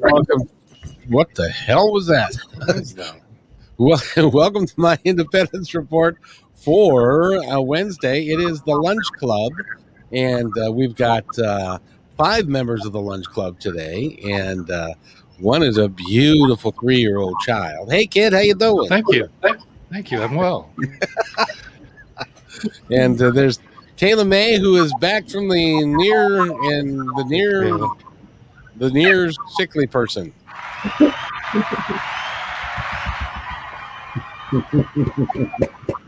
Welcome. What the hell was that? well, welcome to my Independence Report for uh, Wednesday. It is the Lunch Club, and uh, we've got uh, five members of the Lunch Club today, and uh, one is a beautiful three-year-old child. Hey, kid, how you doing? Thank you. Thank, you. I'm well. and uh, there's Kayla May, who is back from the near and the near the near sickly person.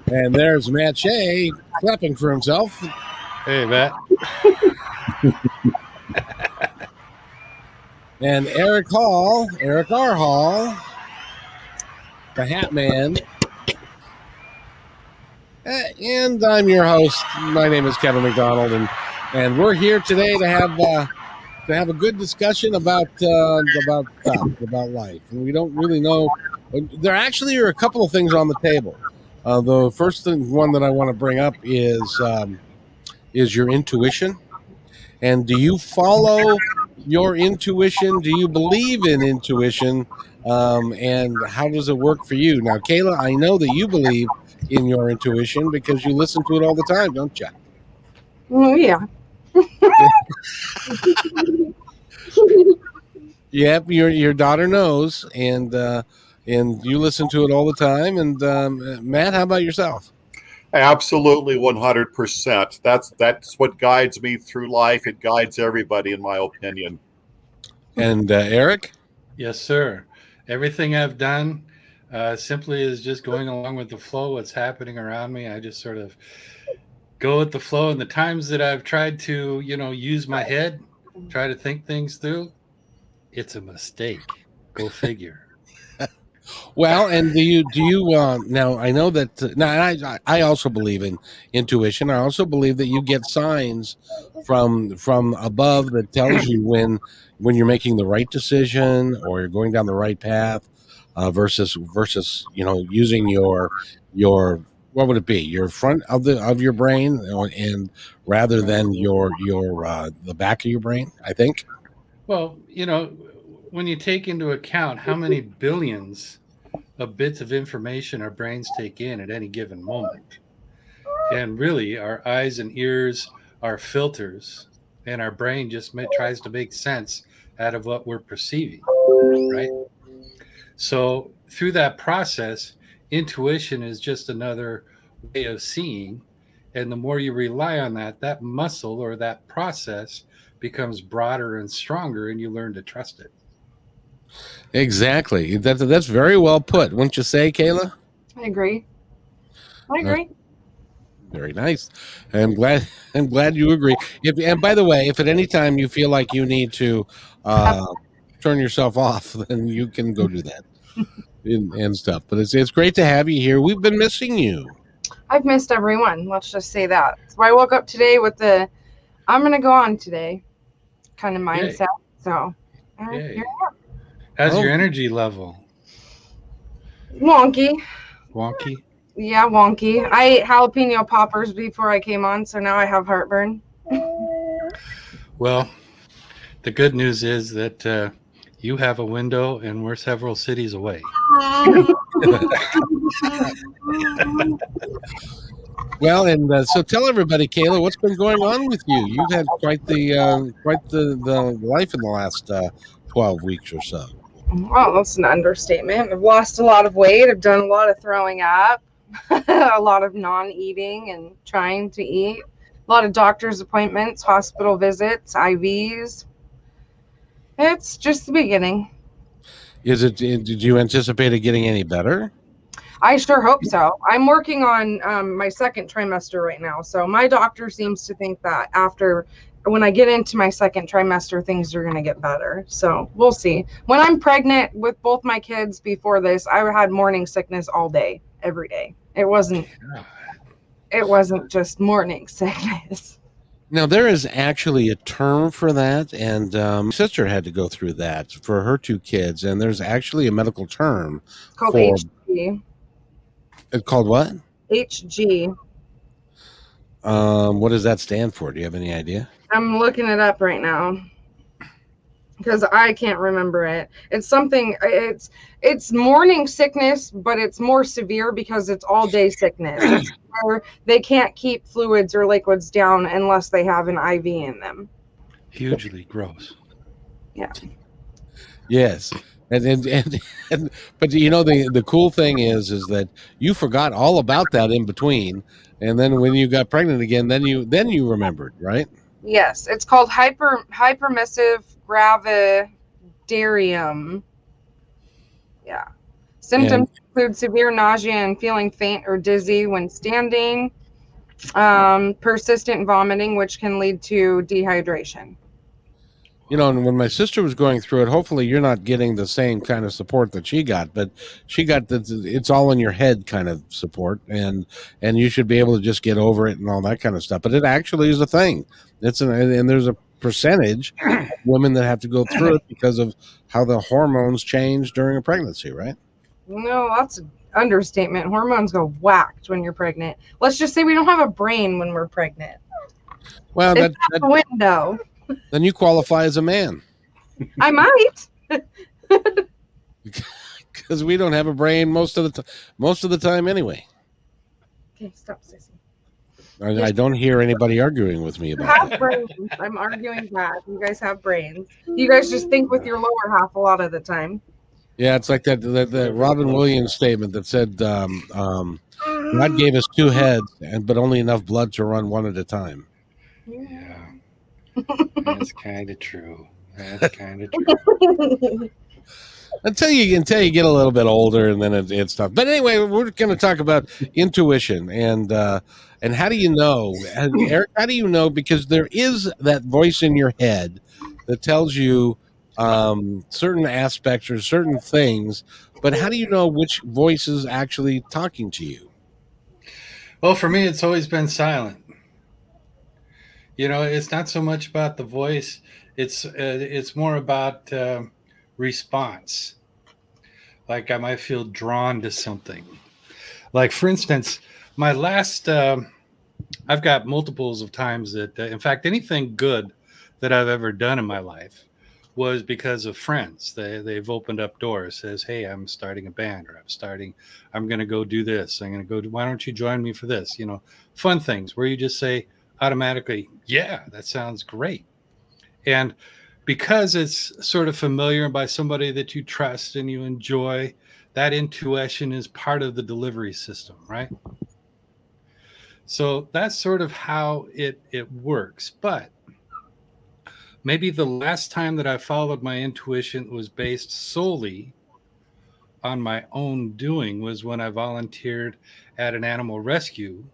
and there's Matt Shea clapping for himself. Hey, Matt. and Eric Hall, Eric R. Hall, the Hat Man. And I'm your host. My name is Kevin McDonald, and and we're here today to have uh, to have a good discussion about uh, about about life. And we don't really know. There actually are a couple of things on the table. Uh, the first thing, one that I want to bring up is um, is your intuition, and do you follow your intuition? Do you believe in intuition? Um, and how does it work for you? Now, Kayla, I know that you believe in your intuition because you listen to it all the time, don't you? Yeah. yep, your your daughter knows, and uh, and you listen to it all the time. And um, Matt, how about yourself? Absolutely, one hundred percent. That's that's what guides me through life. It guides everybody, in my opinion. And uh, Eric? Yes, sir. Everything I've done uh, simply is just going along with the flow. What's happening around me, I just sort of go with the flow. And the times that I've tried to, you know, use my head, try to think things through, it's a mistake. Go figure. well, and do you do you uh, now? I know that uh, now. I I also believe in intuition. I also believe that you get signs from from above that tells you when when you're making the right decision or you're going down the right path uh, versus versus you know using your your what would it be? Your front of the of your brain and rather than your your uh, the back of your brain i think? Well you know when you take into account how many billions of bits of information our brains take in at any given moment and really our eyes and ears are filters and our brain just tries to make sense out of what we're perceiving right? So through that process intuition is just another way of seeing. And the more you rely on that that muscle or that process becomes broader and stronger and you learn to trust it. Exactly. That, that's very well put. Wouldn't you say kayla? I agree. I agree. Uh, very nice. I'm glad i'm glad you agree. If and by the way if at any time you feel like you need to uh, turn yourself off then you can go do that and, and stuff. But it's it's great to have you here. We've been missing you. I've missed everyone. Let's just say that. So I woke up today with the I'm gonna go on today kind of mindset. Yay. So uh, how's oh. your energy level? Wonky. Wonky. Yeah, wonky. I ate jalapeno poppers before I came on, so now I have heartburn. well, the good news is that uh, you have a window and we're several cities away. well, and uh, so tell everybody, Kayla, what's been going on with you? You've had quite the uh, quite the, the life in the last uh, twelve weeks or so. Well, that's an understatement. I've lost a lot of weight. I've done a lot of throwing up, a lot of non-eating and trying to eat. A lot of doctor's appointments, hospital visits, IVs, it's just the beginning. Is it? Did you anticipate it getting any better? I sure hope so. I'm working on um, my second trimester right now. So my doctor seems to think that after when I get into my second trimester, things are going to get better. So we'll see. When I'm pregnant with both my kids before this, I had morning sickness all day, every day. It wasn't. It wasn't just morning sickness. Now there is actually a term for that, and um, my sister had to go through that for her two kids, and there's actually a medical term. It's called For- HG. It's called what? HG. Um, what does that stand for? Do you have any idea? I'm looking it up right now because I can't remember it. It's something. It's it's morning sickness, but it's more severe because it's all day sickness. It's where they can't keep fluids or liquids down unless they have an IV in them. Hugely gross. Yeah. Yes. And, and, and, and but you know the the cool thing is is that you forgot all about that in between, and then when you got pregnant again, then you then you remembered, right? Yes, it's called hyper hyperemesis gravidarum. Yeah. Symptoms include severe nausea and feeling faint or dizzy when standing, um, persistent vomiting, which can lead to dehydration. You know, and when my sister was going through it, hopefully you're not getting the same kind of support that she got, but she got the it's all in your head kind of support, and and you should be able to just get over it and all that kind of stuff. But it actually is a thing. It's an and there's a percentage of women that have to go through it because of how the hormones change during a pregnancy, right? No, that's an understatement. Hormones go whacked when you're pregnant. Let's just say we don't have a brain when we're pregnant. Well, that, that the window. then you qualify as a man I might. because we don't have a brain most of the time. Most of the time, anyway. Okay, stop, sissy. I, I don't hear anybody arguing with me about have brains. I'm arguing that. You guys have brains. You guys just think with your lower half a lot of the time. Yeah, it's like that that, that Robin Williams statement that said um, um, God gave us two heads, and but only enough blood to run one at a time. Yeah. That's kind of true. That's kind of true. Until you until you get a little bit older, and then it, it's tough. But anyway, we're going to talk about intuition and uh, and how do you know, and Eric? How do you know? Because there is that voice in your head that tells you um, certain aspects or certain things, but how do you know which voice is actually talking to you? Well, for me, it's always been silent. You know, it's not so much about the voice; it's uh, it's more about uh, response. Like I might feel drawn to something. Like for instance, my last, um I've got multiples of times that, uh, in fact, anything good that I've ever done in my life was because of friends. They they've opened up doors. Says, hey, I'm starting a band, or I'm starting. I'm going to go do this. I'm going to go. Do, why don't you join me for this? You know, fun things where you just say automatically, yeah, that sounds great, and because it's sort of familiar by somebody that you trust and you enjoy, that intuition is part of the delivery system, right? So that's sort of how it it works. But maybe the last time that I followed my intuition was based solely on my own doing was when I volunteered at an animal rescue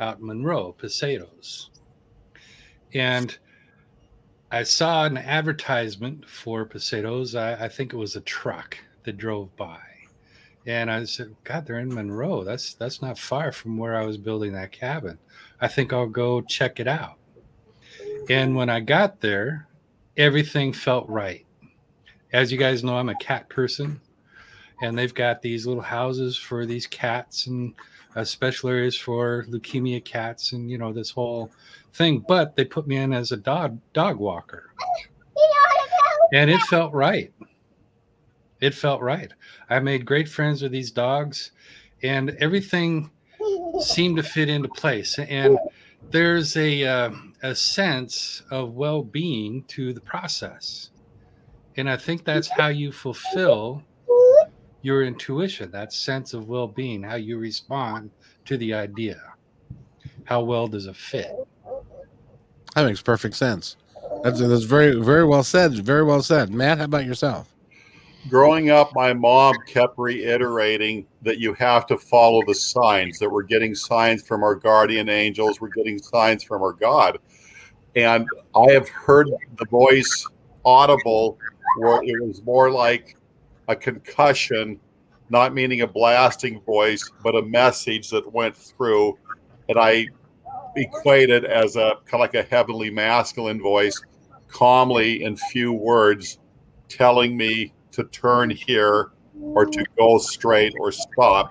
out in Monroe, Pasado's. And I saw an advertisement for Pasado's. I, I think it was a truck that drove by. And I said, God, they're in Monroe. That's that's not far from where I was building that cabin. I think I'll go check it out. And when I got there, everything felt right. As you guys know, I'm a cat person, and they've got these little houses for these cats and uh, special areas for leukemia cats, and you know this whole thing. But they put me in as a dog dog walker, and it felt right. It felt right. I made great friends with these dogs, and everything seemed to fit into place. And there's a uh, a sense of well-being to the process, and I think that's how you fulfill your intuition. That sense of well-being, how you respond to the idea. How well does it fit? That makes perfect sense. That's, that's very very well said. Very well said, Matt. How about yourself? Growing up, my mom kept reiterating that you have to follow the signs, that we're getting signs from our guardian angels, we're getting signs from our God. And I have heard the voice audible where it was more like a concussion, not meaning a blasting voice, but a message that went through. And I equated as a kind of like a heavenly masculine voice, calmly in few words, telling me to turn here or to go straight or stop.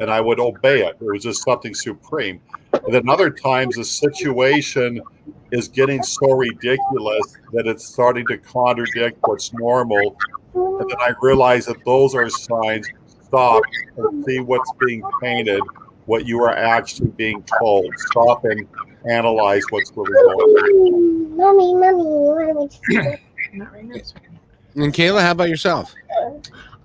And I would obey it. It was just something supreme. And then other times the situation is getting so ridiculous that it's starting to contradict what's normal. And then I realize that those are signs stop and see what's being painted, what you are actually being told. Stop and analyze what's really going on. Mommy, mommy, mommy, mommy. Not right now. And Kayla, how about yourself?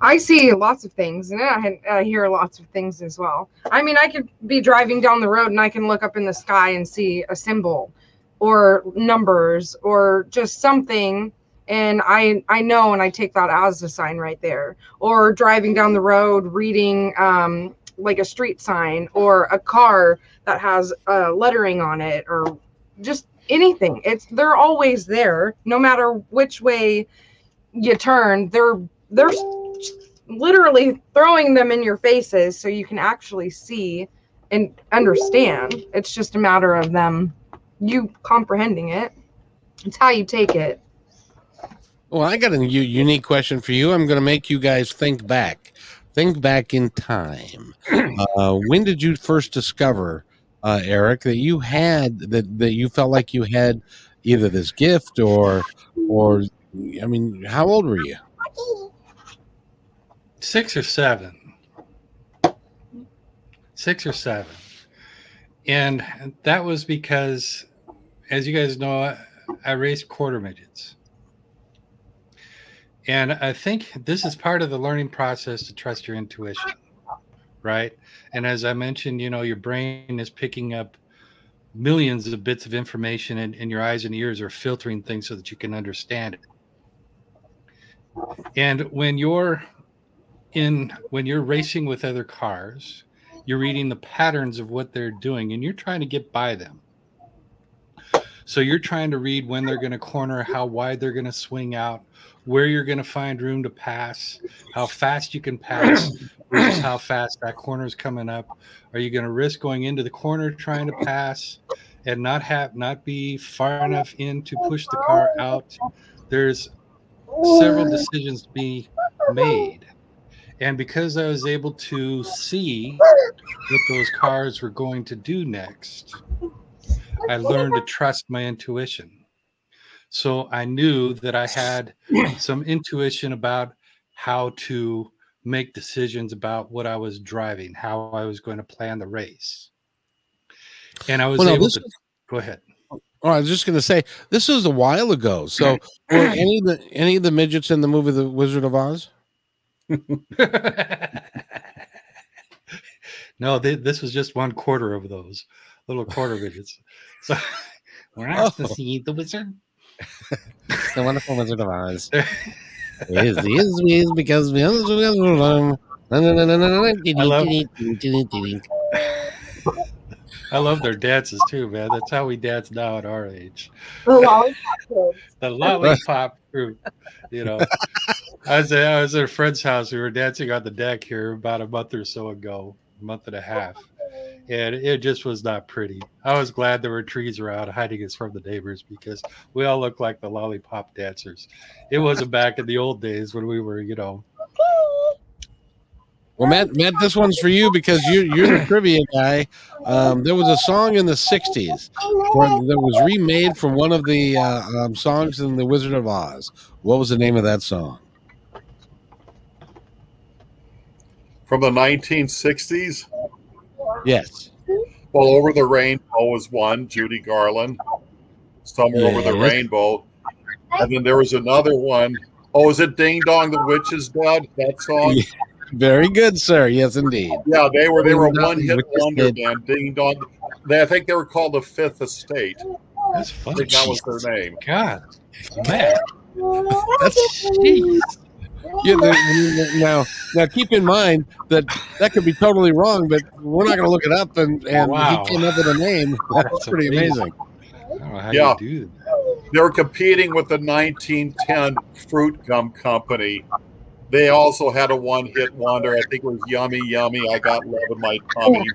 I see lots of things, and I, hear lots of things as well. I mean, I could be driving down the road and I can look up in the sky and see a symbol, or numbers, or just something, and I I know, and I take that as a sign right there. Or driving down the road, reading um, like a street sign, or a car that has uh, lettering on it, or just anything. It's they're always there, no matter which way you turn. They're they're literally throwing them in your faces so you can actually see and understand. It's just a matter of them you comprehending it. It's how you take it. Well, I got a u- unique question for you. I'm going to make you guys think back. Think back in time. Uh, when did you first discover, uh, Eric, that you had that that you felt like you had either this gift or or I mean, how old were you? Six or seven? Six or seven. And that was because as you guys know i, I raced quarter midgets. And i think this is part of the learning process to trust your intuition right? And as i mentioned you know your brain is picking up millions of bits of information and, and your eyes and ears are filtering things so that you can understand it. And when you're in when you're racing with other cars you're reading the patterns of what they're doing and you're trying to get by them. So you're trying to read when they're going to corner how wide they're going to swing out where you're going to find room to pass how fast you can pass versus how fast that corner is coming up. Are you going to risk going into the corner trying to pass and not have not be far enough in to push the car out? There's several decisions to be made and because I was able to see what those cars were going to do next, I learned to trust my intuition. So I knew that I had some intuition about how to make decisions about what I was driving, how I was going to plan the race. And I was Well, able this to go ahead. Oh, I was just going to say this was a while ago. So, were any of the any of the midgets in the movie The Wizard of Oz? No, they, this was just one quarter of those little quarter midgets. So we're asked to Oh. see the wizard. The Wonderful Wizard of Oz. is is is because we I I love their dances too, man. That's how we dance now at our age. The lollipop kids. The lollipop group, you know. I was, at, I was at a friend's house. We were dancing on the deck here about a month or so ago, a month and a half. And it just was not pretty. I was glad there were trees around hiding us from the neighbors because we all looked like the lollipop dancers. It wasn't back in the old days when we were, you know, Well, Matt, Matt, this one's for you because you you're the trivia guy. Um, there was a song in the '60s that was remade from one of the uh, um, songs in The Wizard of Oz. What was the name of that song? From the 1960s, Yes. well, Over the Rainbow was one, Judy Garland. Somewhere Over the Rainbow. And then there was another one. Oh, is it Ding Dong the Witch is Dead? That song? Yeah. Very good, sir. Yes, indeed. Yeah, they were they were one hit the Witch is wonder band. Ding Dong. They, I think they were called the Fifth Estate. that's I think that was their name. God, man, That's jeez. Yeah, the- the- now. Now, keep in mind that that could be totally wrong, but we're not going to look it up. And oh, and Wow. he came up with a name. That's, That's pretty amazing. amazing. All Oh, how Yeah. do you do? They were competing with the 1910 Fruit Gum Company. They also had a one-hit wonder. I think it was Yummy Yummy. I got love in my tummy.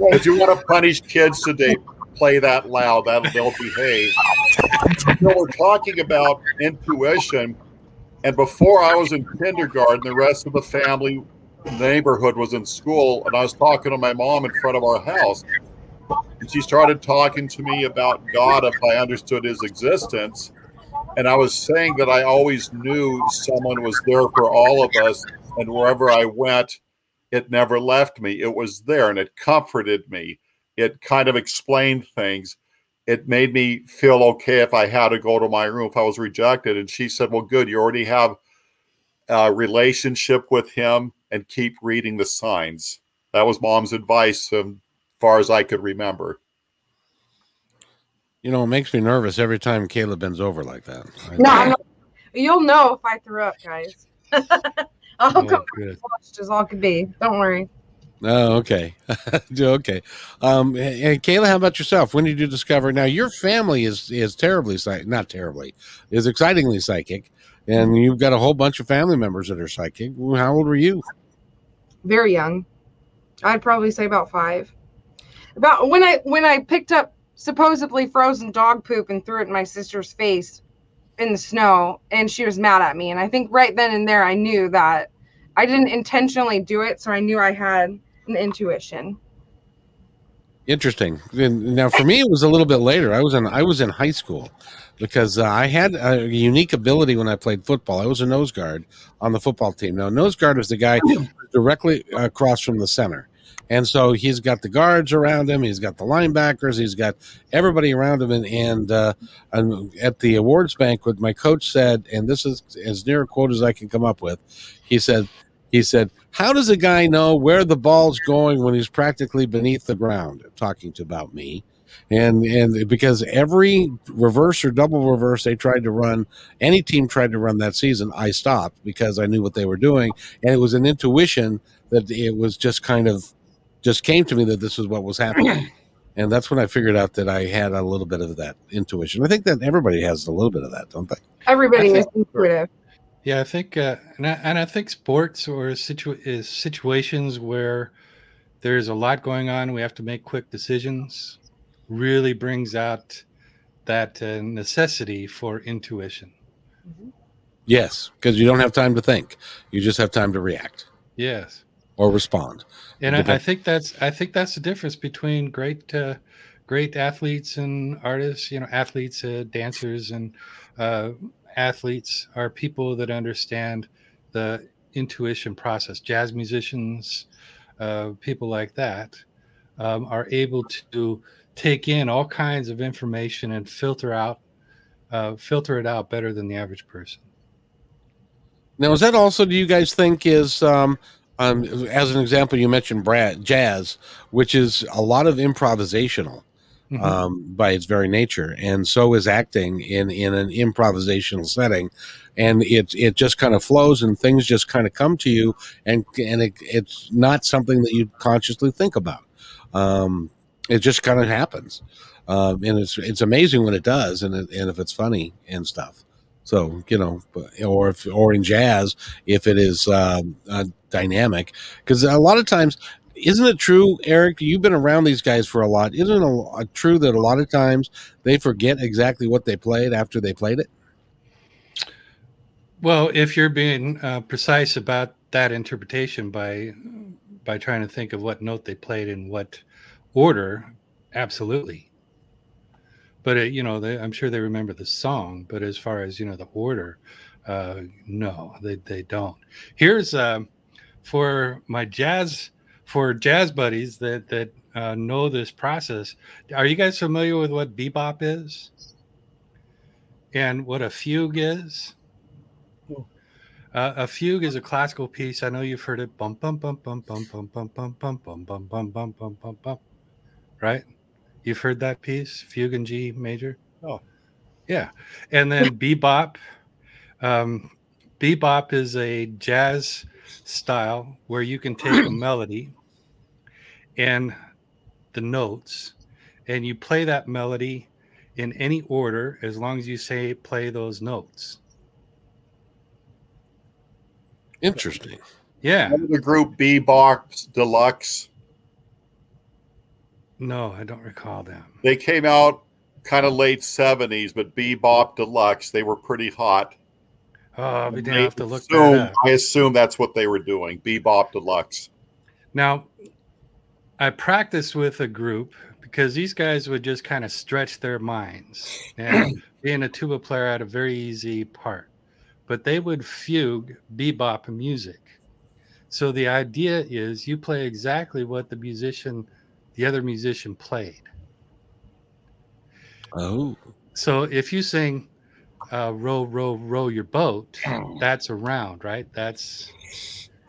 Oh. If you want to punish kids today, play that loud. That they'll behave. So we're talking about intuition, and before I was in kindergarten, the rest of the family neighborhood was in school, and I was talking to my mom in front of our house, and she started talking to me about God if I understood His existence, and I was saying that I always knew someone was there for all of us, and wherever I went, it never left me. It was there, and it comforted me. It kind of explained things it made me feel okay if I had to go to my room if I was rejected. And she said, Well, good, you already have a relationship with him and keep reading the signs. That was mom's advice as far as I could remember. You know, it makes me nervous every time Caleb bends over like that. I- No, I'm not, you'll know if I threw up, guys. I'll Oh, come good. flushed as all could be. Don't worry. Oh, okay. okay. Um, and Kayla, how about yourself? When did you discover? Now, your family is is terribly psychic, not terribly, is excitingly psychic, and you've got a whole bunch of family members that are psychic. How old were you? Very young. I'd probably say about five. About when I when I picked up supposedly frozen dog poop and threw it in my sister's face in the snow, and she was mad at me. And I think right then and there I knew that I didn't intentionally do it, so I knew I had an intuition. Interesting. And now, for me, it was a little bit later. I was in I was in high school because uh, I had a unique ability when I played football. I was a nose guard on the football team. Now, nose guard is the guy directly across from the center. And so he's got the guards around him. He's got the linebackers. He's got everybody around him. And, and, uh, and at the awards banquet, my coach said, and this is as near a quote as I can come up with. He said, he said, "How does a guy know where the ball's going when he's practically beneath the ground?" Talking to about me, and and because every reverse or double reverse they tried to run, any team tried to run that season, I stopped because I knew what they were doing, and it was an intuition that it was just kind of just came to me that this is what was happening. And that's when I figured out that I had a little bit of that intuition. I think that everybody has a little bit of that, don't they? Everybody is think- intuitive. Yeah, I think, uh, and, I, and I think sports or situ- is situations where there's a lot going on, we have to make quick decisions, really brings out that uh, necessity for intuition. Yes, because you don't have time to think; you just have time to react Yes, or respond. and I, I think that's I think that's the difference between great uh, great athletes and artists. You know, athletes, uh, dancers, and uh, athletes are people that understand the intuition process. Jazz musicians, uh, people like that, um, are able to take in all kinds of information and filter out uh, filter it out better than the average person. Now, is that also? Do you guys think is um, um, as an example? You mentioned Brad, jazz, which is a lot of improvisational Mhm. um, by its very nature, and so is acting in in an improvisational setting, and it it just kind of flows and things just kind of come to you, and and it, it's not something that you consciously think about. Um, it just kind of happens, um, and it's it's amazing when it does, and it, and if it's funny and stuff. So you know, or if or in jazz, if it is um, uh, dynamic, because a lot of times, isn't it true, Eric? You've been around these guys for a lot. Isn't it a true that a lot of times they forget exactly what they played after they played it? Well, if you're being uh, precise about that interpretation by by trying to think of what note they played in what order, absolutely. But it, you know, they, I'm sure they remember the song. But as far as you know, the order, uh, no, they they don't. Here's um, for my jazz for jazz buddies that that uh, know this process. Are you guys familiar with what bebop is? And what a fugue is? Uh, a fugue is a classical piece. I know you've heard it. Bum bum bum bum bum bum bum bum bum bum bum bum bum bum bum bum. Right? You've heard that piece, fugue in G major. Oh. yeah. And then bebop. Um, bebop is a jazz style where you can take a melody and the notes, and you play that melody, in any order as long as you say play those notes. Interesting. Yeah. The group Bebop Deluxe? No, I don't recall them. They came out kind of late 70s, but Bebop Deluxe, they were pretty hot. Oh, I'll be damned. I I have to look assume, that up. I assume that's what they were doing. Bebop Deluxe. Now, I practiced with a group because these guys would just kind of stretch their minds. And being a tuba player, I had a very easy part. But they would fugue bebop music. So the idea is you play exactly what the musician, the other musician played. Oh. So if you sing uh, "Row, row, row your boat," that's a round, right? That's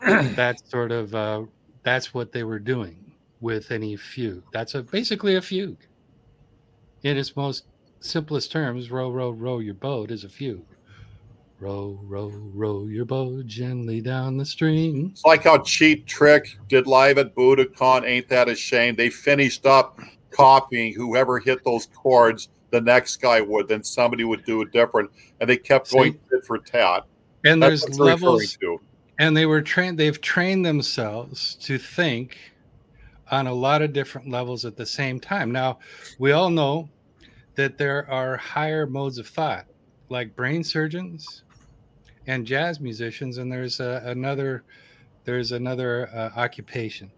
that's sort of uh, that's what they were doing with any fugue. That's a basically a fugue. In its most simplest terms, "Row, row, row your boat" is a fugue. Row, row, row your boat gently down the stream. It's like how Cheap Trick did live at Budokan. Ain't that a shame? They finished up copying whoever hit those chords. The next guy would, then somebody would do it different, and they kept See? going tit for tat. And That's there's what they're referring levels to. and they were trained they've trained themselves to think on a lot of different levels at the same time now we all know that there are higher modes of thought like brain surgeons and jazz musicians and there's a, another there's another uh, occupation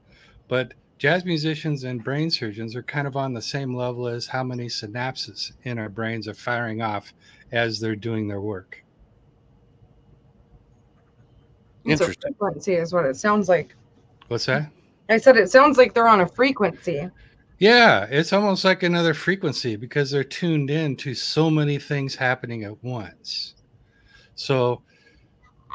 but jazz musicians and brain surgeons are kind of on the same level as how many synapses in our brains are firing off as they're doing their work Interesting. frequency is what it sounds like. what's that I said it sounds like they're on a frequency. Yeah, it's almost like another frequency because they're tuned in to so many things happening at once. So,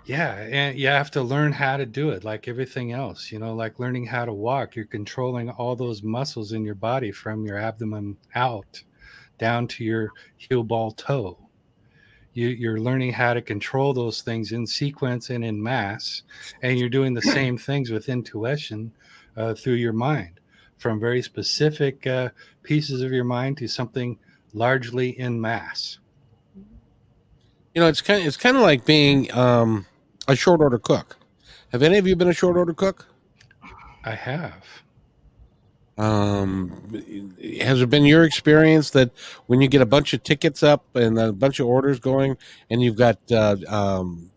yeah, and you have to learn how to do it like everything else, you know, like learning how to walk. You're controlling all those muscles in your body from your abdomen out down to your heel ball toe. You, you're learning how to control those things in sequence and in mass, and you're doing the same things with intuition uh, through your mind from very specific uh, pieces of your mind to something largely in mass. You know, it's kind of it's kind of like being um, a short order cook. Have any of you been a short order cook? I have. Um, has it been your experience that when you get a bunch of tickets up and a bunch of orders going, and you've got uh, um,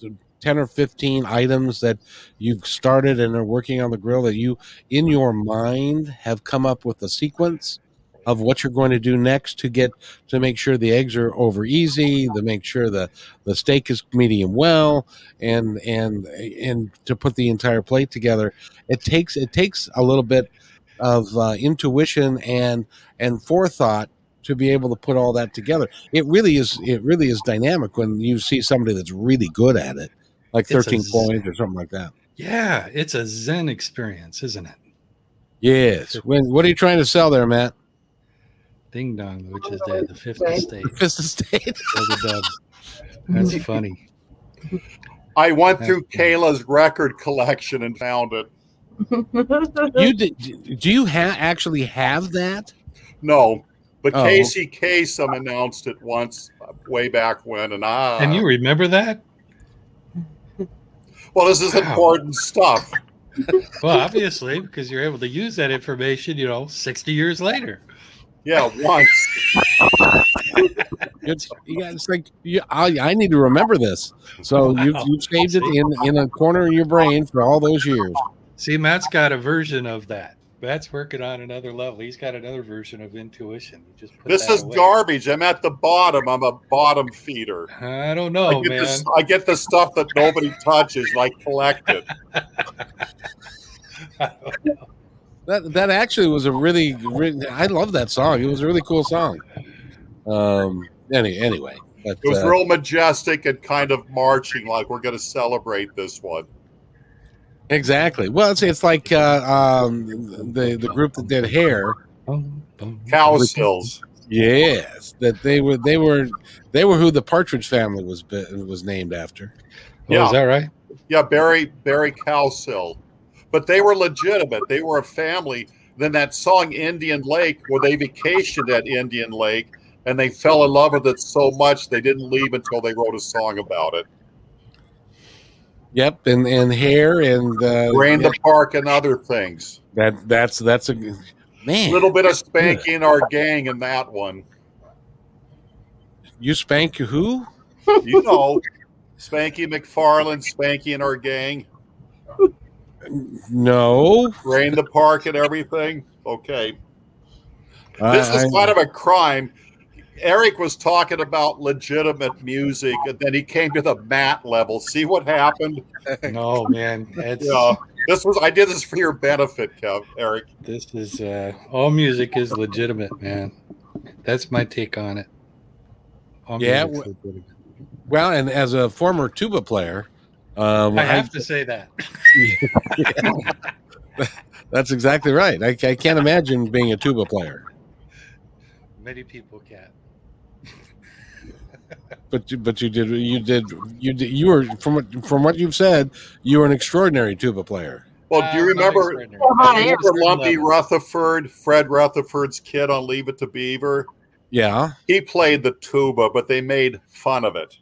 ten or fifteen items that you've started and are working on the grill, that you in your mind have come up with a sequence of what you're going to do next to get to make sure the eggs are over easy, to make sure the the steak is medium well, and and and to put the entire plate together. It takes it takes a little bit of uh, intuition and and forethought to be able to put all that together. It really is it really is dynamic when you see somebody that's really good at it, like thirteen points or something like that. Yeah, it's a Zen experience, isn't it? Yes. When what are you trying to sell there, Matt? Ding dong, which is dead, the fifth Right. estate. Fist of State. Does a dub. That's funny. I went through Kayla's record collection and found it. you did, do you ha- actually have that? No, but Oh. Casey Kasem announced it once uh, way back when, and I. And you remember that? Well, this is Wow. important stuff. Well, obviously, because you're able to use that information, you know, 60 years later. Yeah, once. It's, yeah, it's like you, I, I need to remember this. So you've, you've saved it in, in a corner of your brain for all those years. See, Matt's got a version of that. Matt's working on another level. He's got another version of intuition. You just put This is away. garbage. I'm at the bottom. I'm a bottom feeder. I don't know, get man. this. I get the stuff that nobody touches, like collected. That that actually was a really, really I love that song. It was a really cool song. Um. Any anyway, but It was uh, real majestic and kind of marching, like we're going to celebrate this one. Exactly. Well, it's it's like uh, um the the group that did hair. Cowsills. Yes, that they were they were they were who the Partridge Family was was named after. Oh, Yeah. is that right? Yeah, Barry Barry Cowsill. But they were legitimate. They were a family. Then that song Indian Lake, where they vacationed at Indian Lake, and they fell in love with it so much they didn't leave until they wrote a song about it. Yep, and and hair and uh, the park and other things. that that's that's a man. A little bit of Spanky and our gang in that one. you spank who? You know, Spanky McFarland, Spanky and our gang. No, Rain the park and everything. Okay. This is I- kind of a crime. Eric was talking about legitimate music, and then he came to the mat level. See what happened? No, man. It's, Yeah, this was. I did this for your benefit, Kev, Eric. This is uh, all music is legitimate, man. That's my take on it. All Yeah, music's legitimate. well, and as a former tuba player, um, I have to say that. that's exactly right. I, I can't imagine being a tuba player, Many people can. But you, but you did you did you did you were from what from what you've said you were an extraordinary tuba player. Well, do you Uh, not remember? extraordinary. hot do you air. remember Lumpy Level. Rutherford, Fred Rutherford's kid on Leave It to Beaver? Yeah, He played the tuba, but they made fun of it,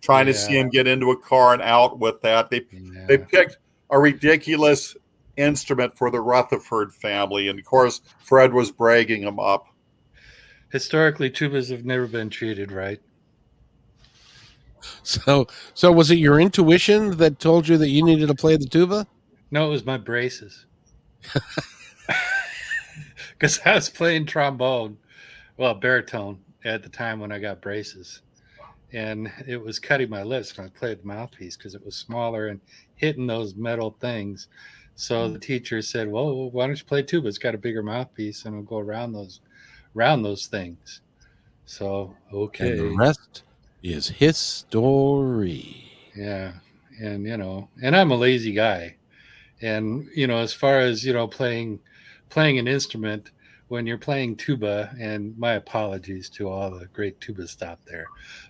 trying to see him get into a car and out with that. They Yeah. they picked a ridiculous instrument for the Rutherford family, and of course, Fred was bragging him up. Historically, tubas have never been treated right. so so was it your intuition that told you that you needed to play the tuba? No, it was my braces. Because I was playing trombone, well, baritone at the time when I got braces. And it was cutting my lips when I played the mouthpiece because it was smaller and hitting those metal things. So the mm. teacher said, Well, why don't you play tuba? It's got a bigger mouthpiece and it'll go around those around those things. So And okay. the rest is history. Yeah. And, you know, and I'm a lazy guy. And, you know, as far as, you know, playing playing an instrument when you're playing tuba, and my apologies to all the great tuba stop there.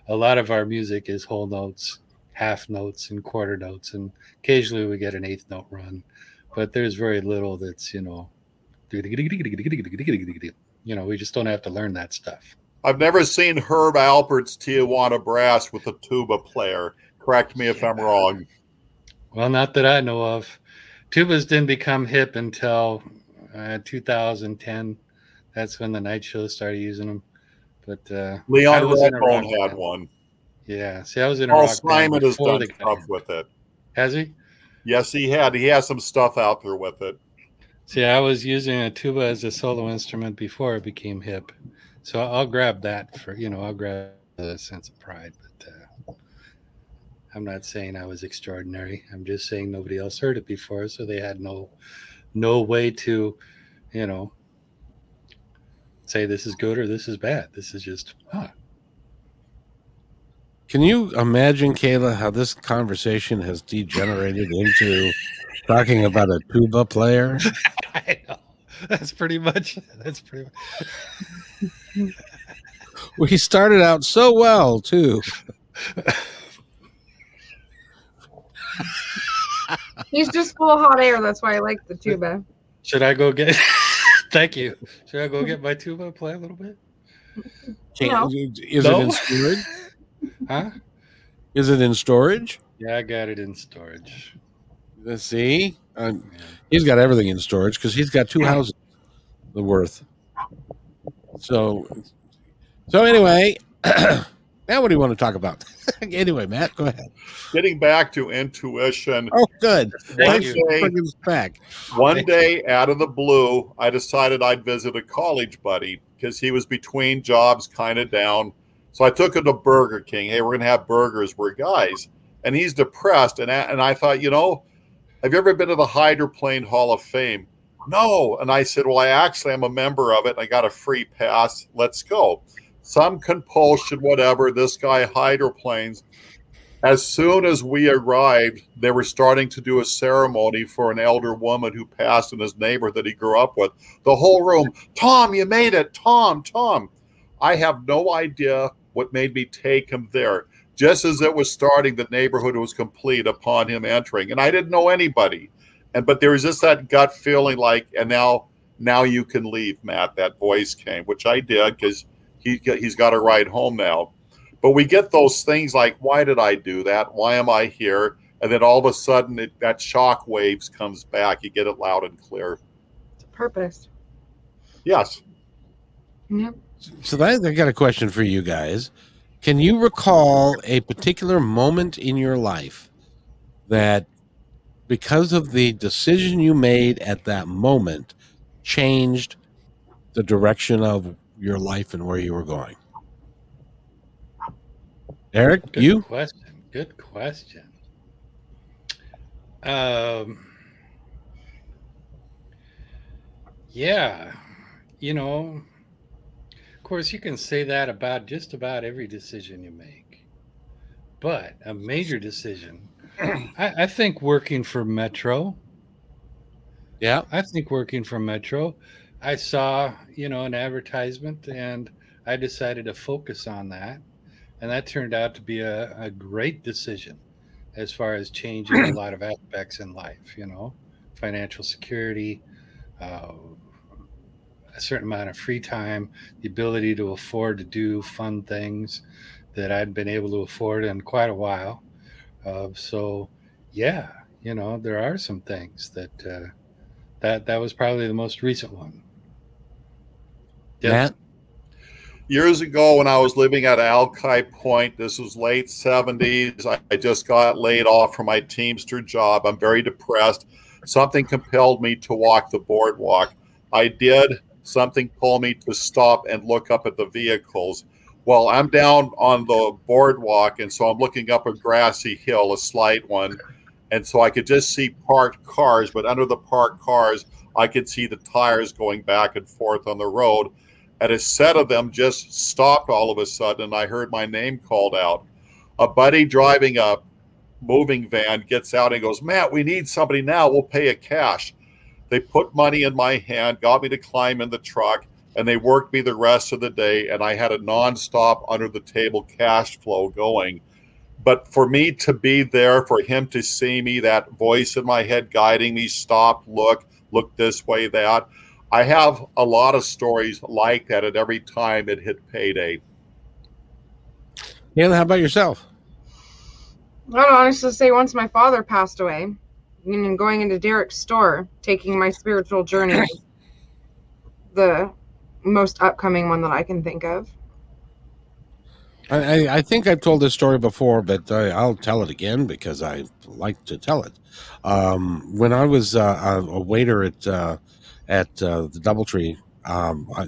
A lot of our music is whole notes, half notes, and quarter notes, and occasionally we get an eighth note run, but there's very little that's, you know, you know, we just don't have to learn that stuff. I've never seen Herb Alpert's Tijuana Brass with a tuba player. Correct me if I'm wrong. Well, not that I know of. Tubas didn't become hip until uh, 2010. That's when the night shows started using them. But uh, Leon was in a Redbone had band. one. yeah, see, I was in a Paul Simon has done stuff with it. Has he? Yes, he had. He has some stuff out there with it. See, I was using a tuba as a solo instrument before it became hip. So I'll grab that for you know I'll grab a sense of pride. But uh, I'm not saying I was extraordinary. I'm just saying nobody else heard it before, so they had no no way to, you know, say this is good or this is bad. This is just huh. Can you imagine, Kayla, how this conversation has degenerated into talking about a tuba player? I know. That's pretty much. That's pretty. Much, We started out so well, too. He's just full of hot air. That's why I like the tuba. should I go get? Thank you. Should I go get my tuba and play a little bit? No. Is No? it in storage? Huh? Is it in storage? Yeah, I got it in storage. Let's see. Uh, he's got everything in storage because he's got two houses the worth. So, so anyway, now what do you want to talk about? anyway, Matt, go ahead. Getting back to intuition, Oh, good. Thank Thanks you. for bringing us back. one day out of the blue, I decided I'd visit a college buddy because he was between jobs, kind of down. So I took him to Burger King. Hey, we're going to have burgers. We're guys. And he's depressed. And and I thought, you know, have you ever been to the Hydroplane Hall of Fame? No. And I said, well, I actually am a member of it. I got a free pass. Let's go. Some compulsion, whatever. This guy hydroplanes. As soon as we arrived, they were starting to do a ceremony for an elder woman who passed in his neighborhood that he grew up with. The whole room, Tom, you made it. Tom, Tom. I have no idea what made me take him there. Just as it was starting, the neighborhood was complete upon him entering, and I didn't know anybody. And but there was just that gut feeling, like, and now, now you can leave, Matt. That voice came, which I did because he he's got a ride home now. But we get those things like, why did I do that? Why am I here? And then all of a sudden, it, that shock waves comes back. You get it loud and clear. It's a purpose. Yes. Yep. So that, I got a question for you guys. Can you recall a particular moment in your life that, because of the decision you made at that moment, changed the direction of your life and where you were going? Eric, Good you? question. Good question. Um, yeah, you know, course, you can say that about just about every decision you make, but a major decision. I, I think working for Metro. Yeah. I think working for Metro, I saw, you know, an advertisement and I decided to focus on that. And that turned out to be a, a great decision as far as changing a lot of aspects in life, you know, financial security, uh, a certain amount of free time, the ability to afford to do fun things that I'd been able to afford in quite a while. Uh, so, yeah, you know, there are some things that uh, that that was probably the most recent one. Yes. Matt? years ago when I was living at Alki Point, this was late 70s. I, I just got laid off from my Teamster job. I'm very depressed. Something compelled me to walk the boardwalk. I did. Something pulled me to stop and look up at the vehicles. Well, I'm down on the boardwalk, and so I'm looking up a grassy hill, a slight one. And so I could just see parked cars, but under the parked cars, I could see the tires going back and forth on the road and a set of them just stopped all of a sudden and i heard my name called out a buddy driving a moving van gets out and goes matt we need somebody now we'll pay it cash they put money in my hand got me to climb in the truck and they worked me the rest of the day and i had a nonstop under the table cash flow going but for me to be there for him to see me that voice in my head guiding me stop look look this way that I have a lot of stories like that at every time it hit payday. Hannah, how about yourself? I'd honestly say once my father passed away, and going into Derek's store, taking my spiritual journey, the most upcoming one that I can think of. I, I, I think I've told this story before, but I, I'll tell it again because I like to tell it. Um, when I was uh, a waiter at uh, at uh, the DoubleTree, um, I,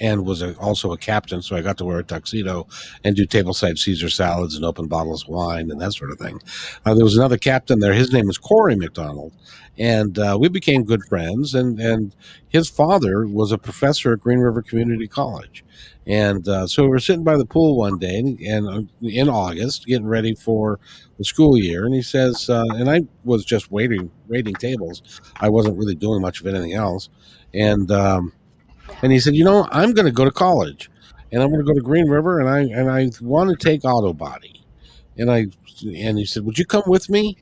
and was a, also a captain, so I got to wear a tuxedo and do tableside Caesar salads and open bottles of wine and that sort of thing. Uh, there was another captain there. His name was Corey McDonald, and uh, we became good friends. And and his father was a professor at Green River Community College, and uh, so we were sitting by the pool one day, and, and uh, in August, getting ready for the school year, and he says, uh, and I was just waiting, waiting tables. I wasn't really doing much of anything else, and. Um, and he said, "You know, I'm going to go to college, and I'm going to go to Green River, and I and I want to take auto body." And I and he said, "Would you come with me?"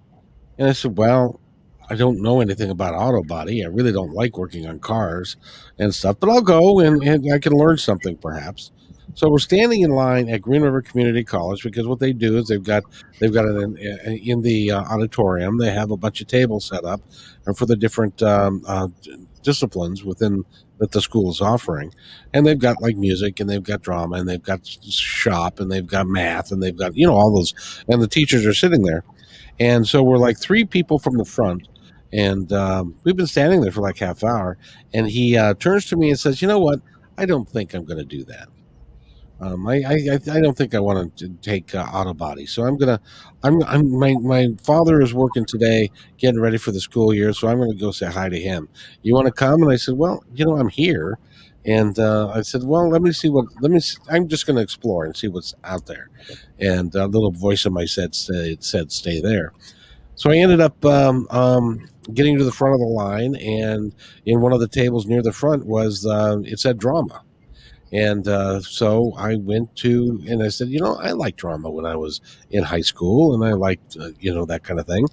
And I said, "Well, I don't know anything about auto body. I really don't like working on cars and stuff, but I'll go and, and I can learn something perhaps." So we're standing in line at Green River Community College because what they do is they've got they've got an in the uh, auditorium they have a bunch of tables set up and for the different um, uh, disciplines within that the school is offering. And they've got like music and they've got drama and they've got shop and they've got math and they've got, you know, all those. And the teachers are sitting there. And so we're like three people from the front. And um, we've been standing there for like half hour. And he uh, turns to me and says, You know what? I don't think I'm going to do that. Um, I, I I don't think I want to take uh, auto body, so I'm gonna. I'm, I'm my my father is working today, getting ready for the school year, so I'm gonna go say hi to him. You want to come? And I said, well, you know, I'm here, and uh, I said, well, let me see what. Let me. See, I'm just gonna explore and see what's out there. And a little voice in my head said, said, stay there. So I ended up um, um, getting to the front of the line, and in one of the tables near the front was uh, it said drama. And uh, so I went to, and I said, you know, I liked drama when I was in high school, and I liked, uh, you know, that kind of thing.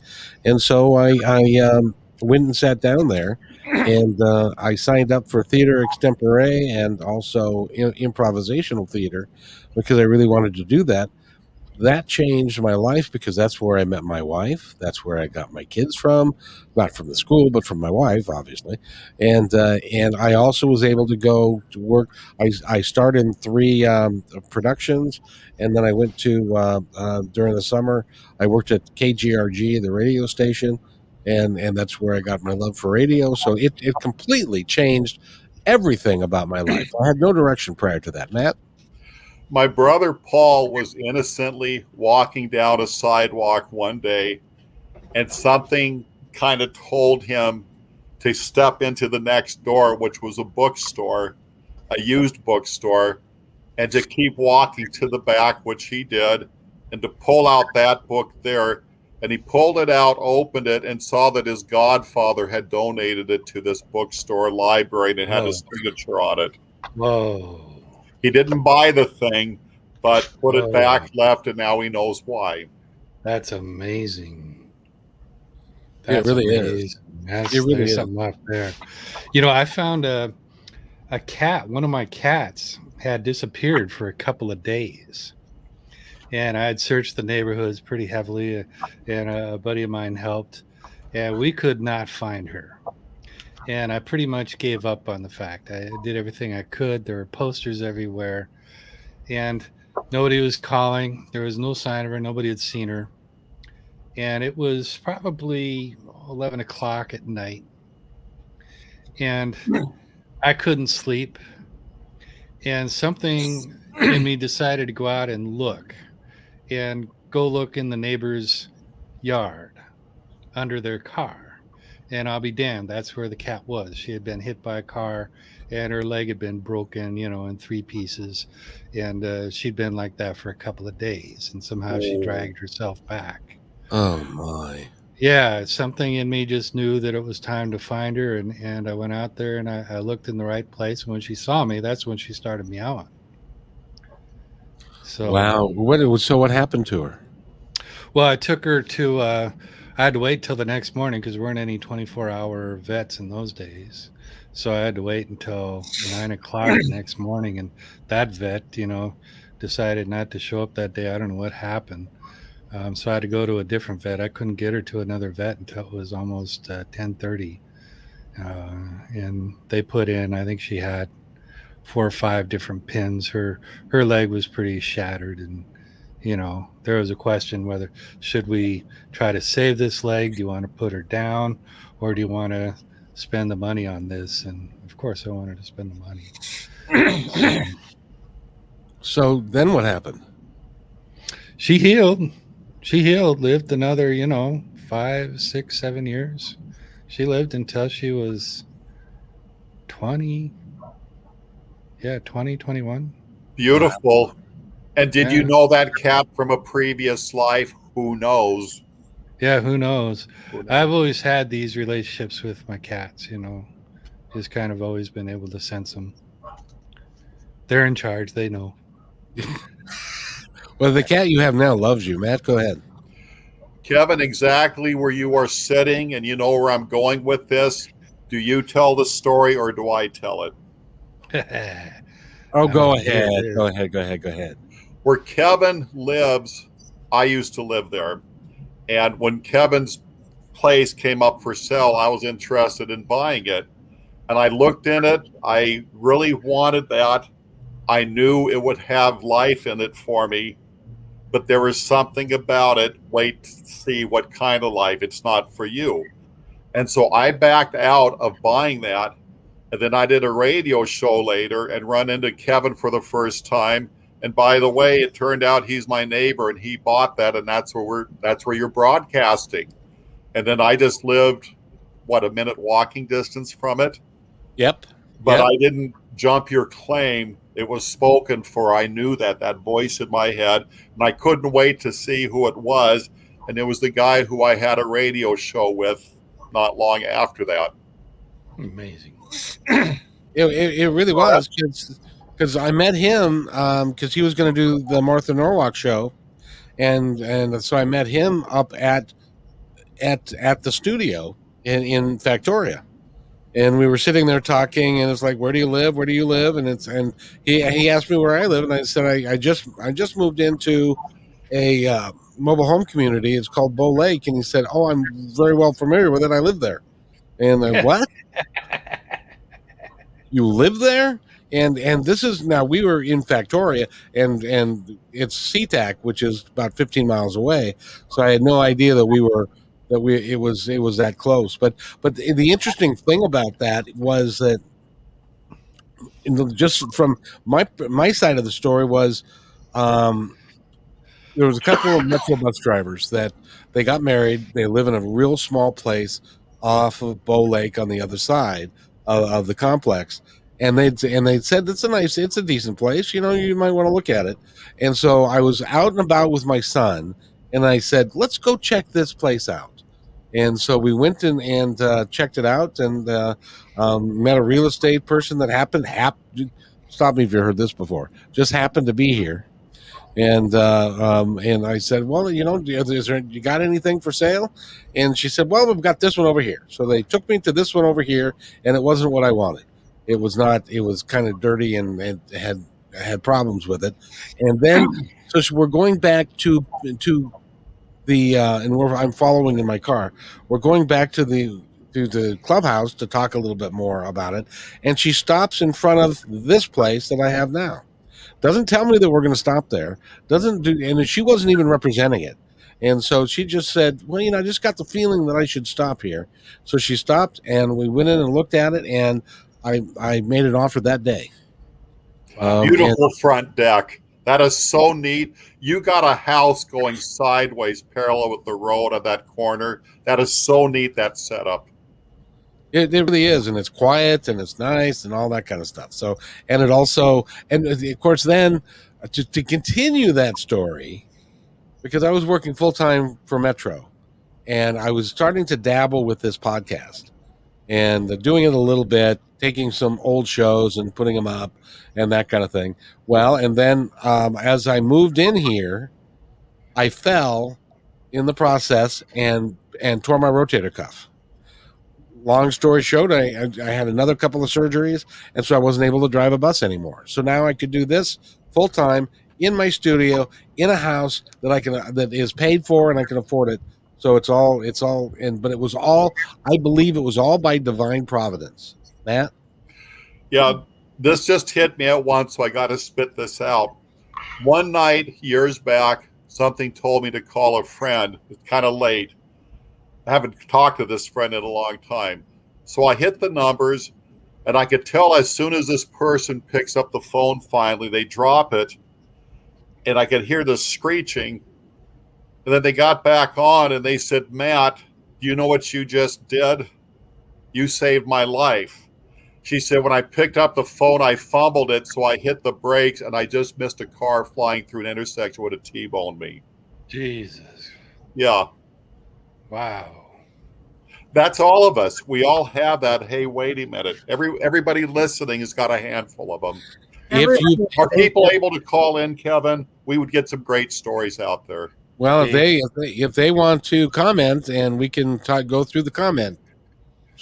And so I, I um, went and sat down there, and uh, I signed up for theater extempore and also improvisational theater because I really wanted to do that. That changed my life because that's where I met my wife. That's where I got my kids from, not from the school, but from my wife, obviously. And uh, and I also was able to go to work. I, I started in three um, productions, and then I went to uh, uh, during the summer. I worked at KGRG, the radio station, and and that's where I got my love for radio. So it it completely changed everything about my life. I had no direction prior to that, Matt. My brother Paul was innocently walking down a sidewalk one day, and something kind of told him to step into the next door, which was a bookstore, a used bookstore, and to keep walking to the back, which he did, and to pull out that book there. And he pulled it out, opened it, and saw that his godfather had donated it to this bookstore library and it had Oh. a signature on it. Whoa. He didn't buy the thing, but put it Oh. back, left, and now he knows why. That's amazing. Yeah, it really is. That's, It really there's is. something up there. You know, I found a a cat. One of my cats had disappeared for a couple of days, and I had searched the neighborhoods pretty heavily. uh, And a buddy of mine helped, and we could not find her. And I pretty much gave up on the fact. I did everything I could. There were posters everywhere, and nobody was calling. There was no sign of her. Nobody had seen her and it was probably 11 o'clock at night and i couldn't sleep and something in me decided to go out and look and go look in the neighbor's yard under their car and i'll be damned that's where the cat was she had been hit by a car and her leg had been broken you know in three pieces and uh, she'd been like that for a couple of days and somehow she Oh. dragged herself back Oh my! yeah, something in me just knew that it was time to find her, and and I went out there and I, I looked in the right place. And when she saw me, that's when she started meowing. So Wow! What? So what happened to her? Well, I took her to. Uh, I had to wait till the next morning because there weren't any 24-hour vets in those days. So I had to wait until nine o'clock the next morning, and that vet, you know, decided not to show up that day. I don't know what happened. Um, so I had to go to a different vet. I couldn't get her to another vet until it was almost uh, 10:30, uh, and they put in. I think she had four or five different pins. Her her leg was pretty shattered, and you know there was a question whether should we try to save this leg? Do you want to put her down, or do you want to spend the money on this? And of course, I wanted to spend the money. So then what happened? she healed. She healed, lived another, you know, five, six, seven years. She lived until she was 20. Yeah, 20, 21. Beautiful. And did you know that cat from a previous life? Who knows? Yeah, who knows? Who knows? I've always had these relationships with my cats, you know, just kind of always been able to sense them. They're in charge, they know. Well, the cat you have now loves you, Matt. Go ahead. Kevin, exactly where you are sitting, and you know where I'm going with this. Do you tell the story or do I tell it? Oh, go Oh, ahead. yeah, yeah. Go ahead. Go ahead. Go ahead. Where Kevin lives, I used to live there. And when Kevin's place came up for sale, I was interested in buying it. And I looked in it. I really wanted that. I knew it would have life in it for me, but there was something about it. Wait to see what kind of life. It's not for you. And so I backed out of buying that. And then I did a radio show later and run into Kevin for the first time. And by the way, it turned out he's my neighbor and he bought that and that's where we're that's where you're broadcasting. And then I just lived what a minute walking distance from it. Yep. But Yep. I didn't jump your claim. It was spoken for. I knew that that voice in my head, and I couldn't wait to see who it was. And it was the guy who I had a radio show with not long after that. Amazing. It, it, it really was because I met him because he was going to do the Martha Norwalk show, and and so I met him up at at at the studio in in Factoria, and we were sitting there talking, and it's like, "Where do you live? Where do you live?" And it's and he he asked me where I live, and I said I, I just I just moved into a uh, mobile home community. It's called Bow Lake, and he said, "Oh, I'm very well familiar with it. I live there." And I what? you live there? And and this is now we were in Factoria, and and it's SeaTac, which is about 15 miles away. So I had no idea that we were that we it was it was that close. But but the, the interesting thing about that was that just from my my side of the story was um, there was a couple of metro bus drivers that they got married. They live in a real small place off of Bow Lake on the other side of, of the complex. And they and they said it's a nice, it's a decent place. You know, you might want to look at it. And so I was out and about with my son, and I said, "Let's go check this place out." And so we went in and uh, checked it out, and uh, um, met a real estate person that happened. Hap- stop me if you heard this before. Just happened to be here, and uh, um, and I said, well, you know, is there you got anything for sale? And she said, well, we've got this one over here. So they took me to this one over here, and it wasn't what I wanted. It was not. It was kind of dirty and, and had had problems with it. And then so we're going back to to the uh, and we're, I'm following in my car. We're going back to the to the clubhouse to talk a little bit more about it. And she stops in front of this place that I have now. Doesn't tell me that we're going to stop there. Doesn't do, and she wasn't even representing it. And so she just said, "Well, you know, I just got the feeling that I should stop here." So she stopped, and we went in and looked at it, and I I made an offer that day. Um, and- Beautiful front deck. That is so neat. You got a house going sideways, parallel with the road at that corner. That is so neat. That setup. It, it really is, and it's quiet and it's nice and all that kind of stuff. So, and it also, and of course, then uh, to, to continue that story, because I was working full time for Metro, and I was starting to dabble with this podcast and uh, doing it a little bit, taking some old shows and putting them up and that kind of thing. Well, and then um, as I moved in here, I fell in the process and and tore my rotator cuff long story short, I, I had another couple of surgeries, and so I wasn't able to drive a bus anymore. So now I could do this full time in my studio in a house that I can that is paid for and I can afford it. So it's all it's all and but it was all I believe it was all by divine providence. Matt, Yeah, this just hit me at once, so I got to spit this out. One night, years back, something told me to call a friend. It's kind of late. I haven't talked to this friend in a long time. So I hit the numbers, and I could tell as soon as this person picks up the phone finally, they drop it, and I could hear the screeching. And then they got back on and they said, Matt, do you know what you just did? You saved my life. She said, when I picked up the phone, I fumbled it, so I hit the brakes, and I just missed a car flying through an intersection would have T-boned me. Jesus. Yeah, Wow. that's all of us. We all have that. Hey, wait a minute. Every everybody listening has got a handful of them. if you Are people able to call in, Kevin? We would get some great stories out there. well if they if they, if they want to comment and we can talk, go through the comment.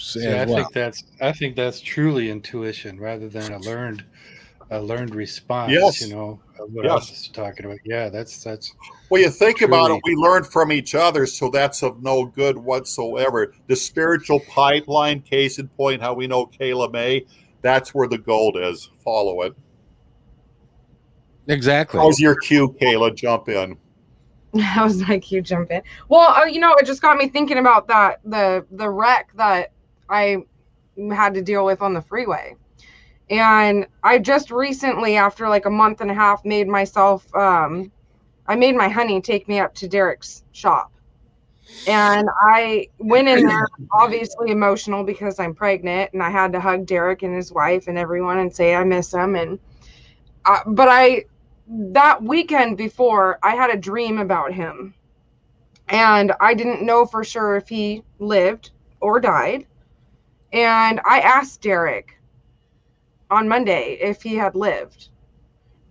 See, I think that's I think that's truly intuition rather than a learned a learned response. Yes. You know what Yes. I was talking about. Yeah, that's that's Well, you think about it, we learn from each other, so that's of no good whatsoever. The spiritual pipeline, case in point, how we know Kayla May, that's where the gold is. Follow it. exactly. How's your cue, Kayla? Jump in. I was like, you jump in. Well, uh, you know, it just got me thinking about that the the wreck that I had to deal with on the freeway. And I just recently, after like a month and a half, made myself um I made my honey take me up to Derek's shop. And I went in there obviously emotional because I'm pregnant and I had to hug Derek and his wife and everyone and say I miss him and uh, but I that weekend before I had a dream about him. And I didn't know for sure if he lived or died. And I asked Derek on Monday if he had lived.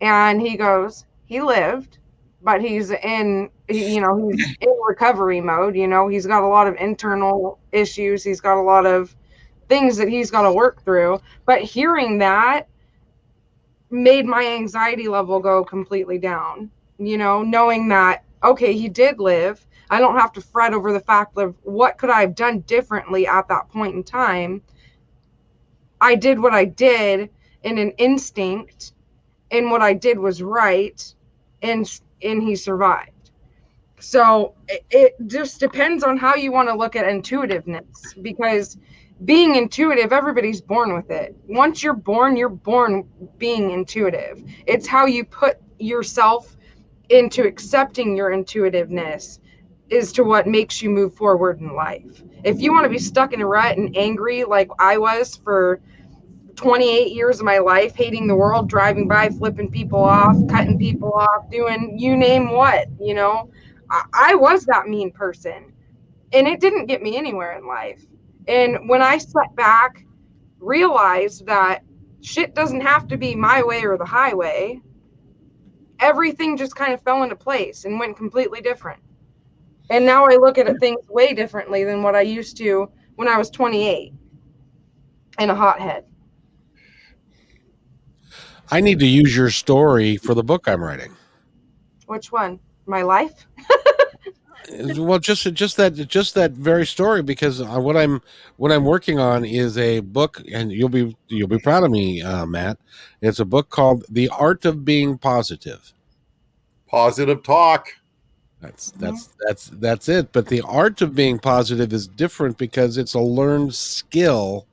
And he goes, he lived, but he's in, you know, he's in recovery mode. You know, he's got a lot of internal issues. He's got a lot of things that he's got to work through. But hearing that made my anxiety level go completely down. You know, knowing that okay, he did live. I don't have to fret over the fact of what could I have done differently at that point in time. I did what I did in an instinct, and what I did was right, and and he survived. So it, it just depends on how you want to look at intuitiveness because being intuitive, everybody's born with it. Once you're born, you're born being intuitive. It's how you put yourself into accepting your intuitiveness is to what makes you move forward in life. If you want to be stuck in a rut and angry like I was for 28 years of my life, hating the world, driving by, flipping people off, cutting people off, doing you name what, you know, I, I was that mean person. And it didn't get me anywhere in life. And when I sat back, realized that shit doesn't have to be my way or the highway, everything just kind of fell into place and went completely different. And now I look at things way differently than what I used to when I was 28 and a hothead. I need to use your story for the book I'm writing. Which one? My life? well just just that just that very story because uh, what i'm what i'm working on is a book and you'll be you'll be proud of me uh, matt it's a book called the art of being Positive." positive Positive talk. That's that's that's that's it but the art of being positive is different because it's a learned skill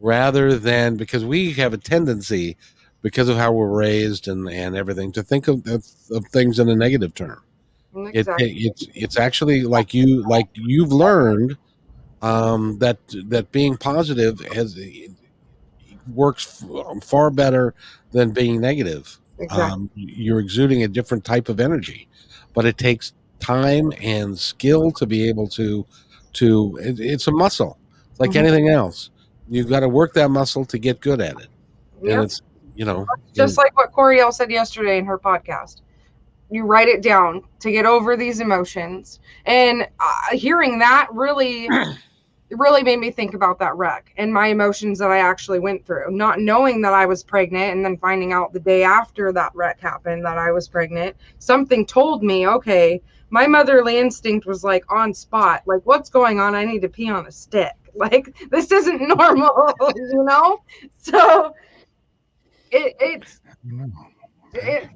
rather than because we have a tendency because of how we're raised and and everything to think of, of, of things in a negative term it, Exactly. it, it's it's actually like you like you've learned um, that that being positive has works f- far better than being negative. exactly. Um, you're exuding a different type of energy, but it takes time and skill to be able to to. It, it's a muscle, It's like Mhm. anything else. You've got to work that muscle to get good at it, and it's you know Just like what Coriel said yesterday in her podcast. You write it down to get over these emotions. And uh, hearing that really, really made me think about that wreck and my emotions that I actually went through. Not knowing that I was pregnant and then finding out the day after that wreck happened that I was pregnant, something told me, okay, my motherly instinct was like on spot. Like, what's going on? I need to pee on a stick. Like, this isn't normal, you know? So it, it's mm-hmm. it,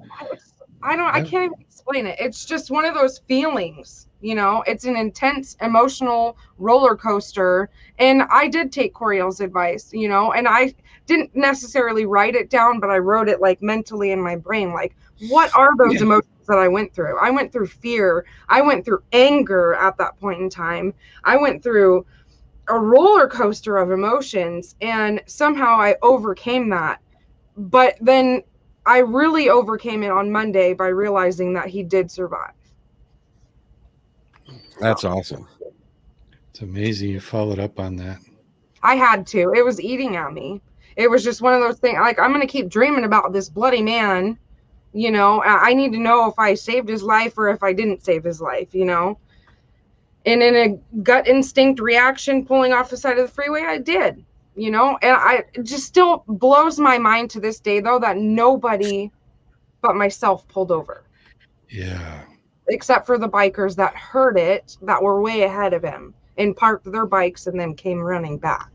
I don't I can't even explain it. It's just one of those feelings, you know. It's an intense emotional roller coaster. And I did take Coriel's advice, you know, and I didn't necessarily write it down, but I wrote it like mentally in my brain. Like, what are those Yeah. emotions that I went through? I went through fear. I went through anger at that point in time. I went through a roller coaster of emotions and somehow I overcame that. But then I really overcame it on Monday by realizing that he did survive. that's awesome. It's amazing you followed up on that. I had to. It was eating at me. It was just one of those things like I'm going to keep dreaming about this bloody man. You know, I need to know if I saved his life or if I didn't save his life, you know. And in a gut instinct reaction pulling off the side of the freeway, I did. You know, and I it just still blows my mind to this day though that nobody but myself pulled over. Yeah. except for the bikers that heard it that were way ahead of him and parked their bikes and then came running back.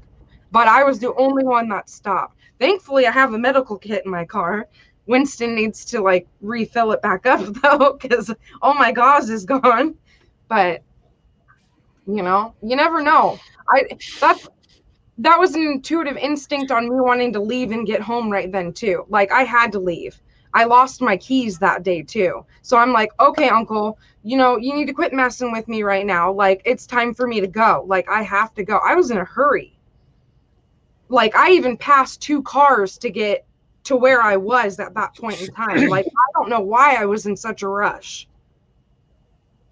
But I was the only one that stopped. Thankfully, I have a medical kit in my car. Winston needs to like refill it back up though, because all oh my gauze is gone. But you know, you never know. I that's that was an intuitive instinct on me wanting to leave and get home right then too. Like I had to leave. I lost my keys that day too. So I'm like, okay, uncle, you know, you need to quit messing with me right now. Like, it's time for me to go. Like, I have to go. I was in a hurry. Like, I even passed two cars to get to where I was at that point in time. Like, I don't know why I was in such a rush.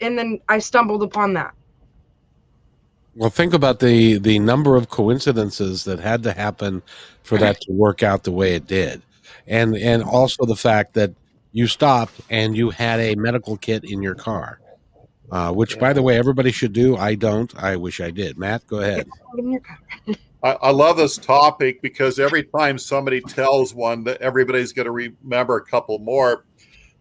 And then I stumbled upon that. Well, think about the the number of coincidences that had to happen for that to work out the way it did, and and also the fact that you stopped and you had a medical kit in your car, uh, which, by the way, everybody should do. I don't. I wish I did. Matt, go ahead. I, I love this topic because every time somebody tells one that everybody's going to remember a couple more.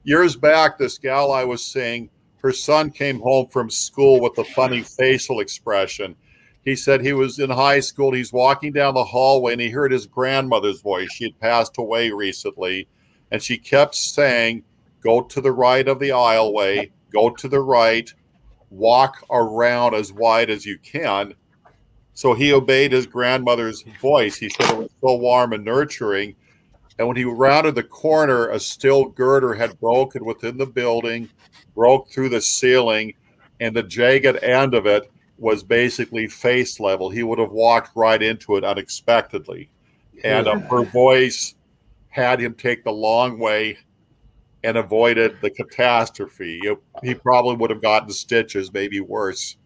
Years back, this gal I was seeing, her son came home from school with a funny facial expression. He said he was in high school. He's walking down the hallway and he heard his grandmother's voice. She had passed away recently. And she kept saying, Go to the right of the aisleway, go to the right, walk around as wide as you can. So he obeyed his grandmother's voice. He said it was so warm and nurturing. And when he rounded the corner, a steel girder had broken within the building, broke through the ceiling, and the jagged end of it was basically face level. He would have walked right into it unexpectedly. And uh, her voice had him take the long way and avoided the catastrophe. He probably would have gotten stitches, maybe worse.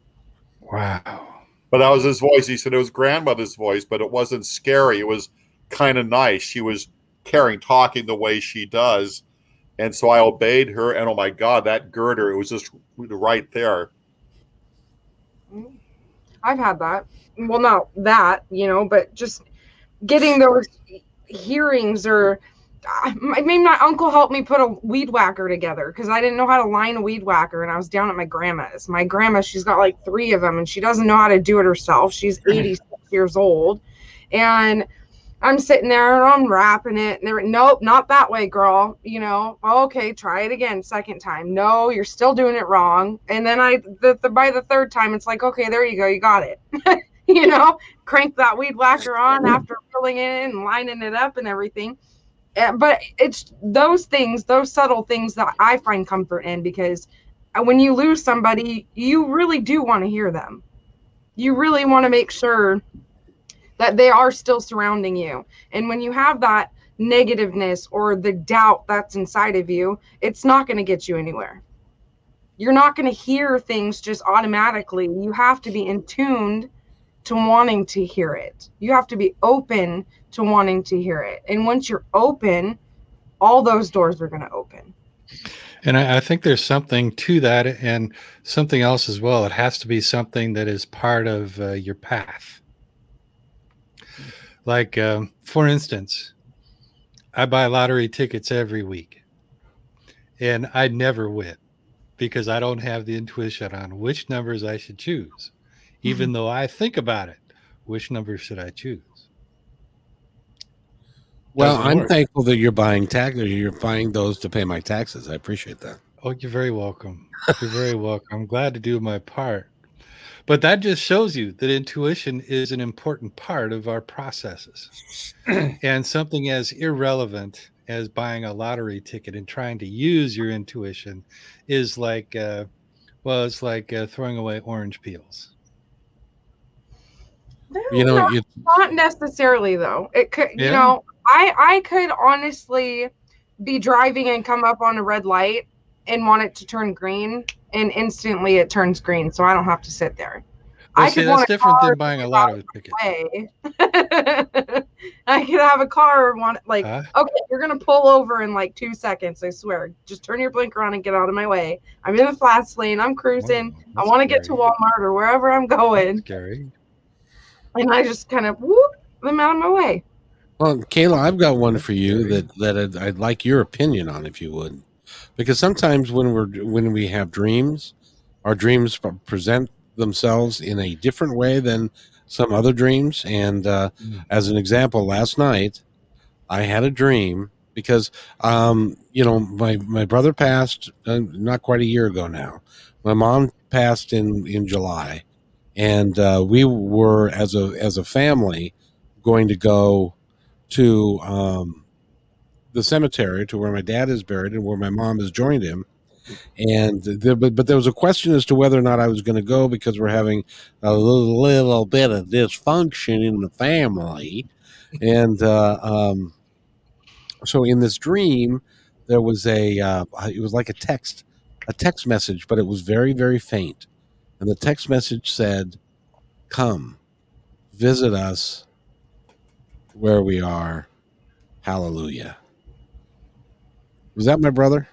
Wow. But that was his voice. He said it was grandmother's voice, but it wasn't scary. It was kind of nice. She was caring, talking the way she does. And so I obeyed her. And oh my God, that girder, it was just right there. I've had that. Well, not that, you know, but just getting those hearings or I made my uncle help me put a weed whacker together because I didn't know how to line a weed whacker and I was down at my grandma's. My grandma, she's got like three of them and she doesn't know how to do it herself. She's mm. 86 years old. And I'm sitting there and I'm wrapping it. And they're, nope, not that way, girl. You know, oh, okay, try it again, second time. No, you're still doing it wrong. And then I, the, the by the third time, it's like, okay, there you go, you got it. you know, crank that weed whacker on mm. after filling it in and lining it up and everything. But it's those things, those subtle things that I find comfort in because uh, when you lose somebody, you really do want to hear them. You really want to make sure that they are still surrounding you. And when you have that negativeness or the doubt that's inside of you, it's not going to get you anywhere. You're not going to hear things just automatically. You have to be in tuned to wanting to hear it. You have to be open to wanting to hear it. And once you're open, all those doors are going to open. And I, I, think there's something to that, and something else as well. It has to be something that is part of uh, your path. Like, um, for instance, I buy lottery tickets every week, and I never win because I don't have the intuition on which numbers I should choose, even mm-hmm. though I think about it. Which number should I choose? Well, I'm work. thankful that you're buying tax. You're buying those to pay my taxes. I appreciate that. Oh, you're very welcome. You're very welcome. I'm glad to do my part. But that just shows you that intuition is an important part of our processes. and something as irrelevant as buying a lottery ticket and trying to use your intuition is like, uh, well, it's like uh, throwing away orange peels. You know, not, not necessarily though. It could, yeah. you know, I I could honestly be driving and come up on a red light and want it to turn green and instantly it turns green so I don't have to sit there. Well, I see, could that's different than buying a lottery ticket. I could have a car and want like huh? okay, you're gonna pull over in like two seconds. I swear. Just turn your blinker on and get out of my way. I'm in the fast lane. I'm cruising. Oh, I want to get to Walmart or wherever I'm going. That's scary. And I just kind of whoop them out of my way. Well, Kayla, I've got one for you that that I'd, I'd, like your opinion on, if you would, because sometimes when we're when we have dreams, our dreams present themselves in a different way than some other dreams. And uh, mm. as an example, last night I had a dream because um, you know my my brother passed uh, not quite a year ago now. My mom passed in in July, and uh, we were as a as a family going to go to um, the cemetery to where my dad is buried and where my mom has joined him. And but, but there was a question as to whether or not I was going to go because we're having a little, little bit of dysfunction in the family. And uh, um, so in this dream, there was a, uh, it was like a text, a text message, but it was very, very faint. And the text message said, Come, visit us where we are. Hallelujah. Was that my brother?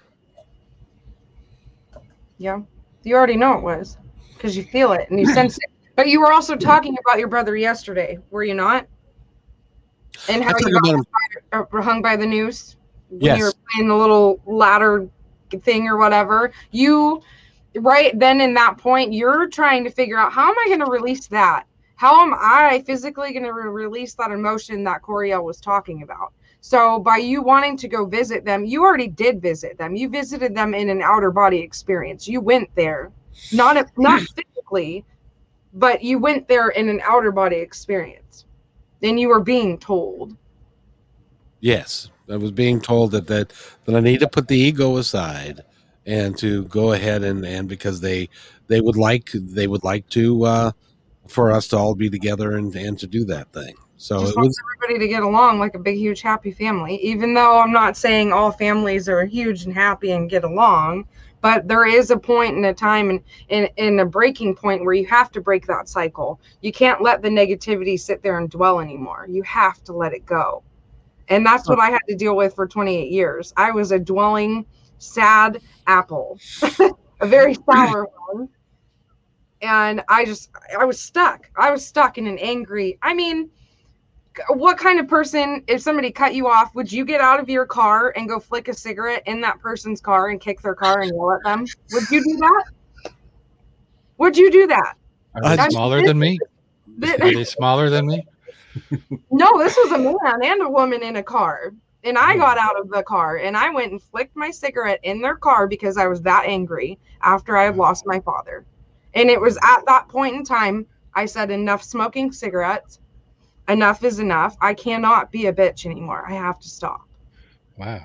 Yeah. You already know it was because you feel it and you sense it. But you were also talking about your brother yesterday, were you not? And how you got uh, hung by the noose when Yes. you were playing the little ladder thing or whatever. You, right then in that point, you're trying to figure out how am I going to release that? How am I physically going to re- release that emotion that Coriel was talking about? So by you wanting to go visit them, you already did visit them. You visited them in an outer body experience. You went there, not not physically, but you went there in an outer body experience. And you were being told. Yes, I was being told that that that I need to put the ego aside and to go ahead and and because they they would like they would like to uh for us to all be together and and to do that thing. So just it wants was everybody to get along like a big, huge, happy family. Even though I'm not saying all families are huge and happy and get along, but there is a point in a time and in, in a breaking point where you have to break that cycle. You can't let the negativity sit there and dwell anymore. You have to let it go. And that's what I had to deal with for 28 years. I was a dwelling, sad apple, a very sour one. And I just, I was stuck. I was stuck in an angry, I mean, what kind of person if somebody cut you off would you get out of your car and go flick a cigarette in that person's car and kick their car and yell at them would you do that would you do that Are they smaller than me? Th- Are they smaller than me? no this was a man and a woman in a car and i got out of the car and i went and flicked my cigarette in their car because i was that angry after i had mm-hmm. lost my father. And it was at that point in time i said enough smoking cigarettes. Enough is enough. I cannot be a bitch anymore. I have to stop. Wow.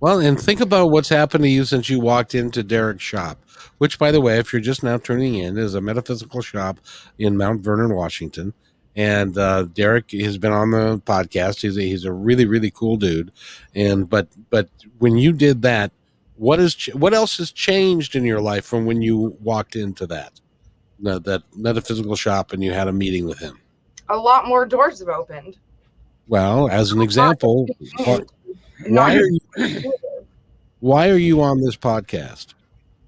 well and think about what's happened to you since you walked into Derek's shop, which by the way, if you're just now tuning in, is a metaphysical shop in Mount Vernon, Washington. And uh, Derek has been on the podcast. He's a, he's a really really cool dude. And but but when you did that, what is ch- what else has changed in your life from when you walked into that that, that metaphysical shop and you had a meeting with him? a lot more doors have opened. Well, as an example, why, why are you why are you on this podcast?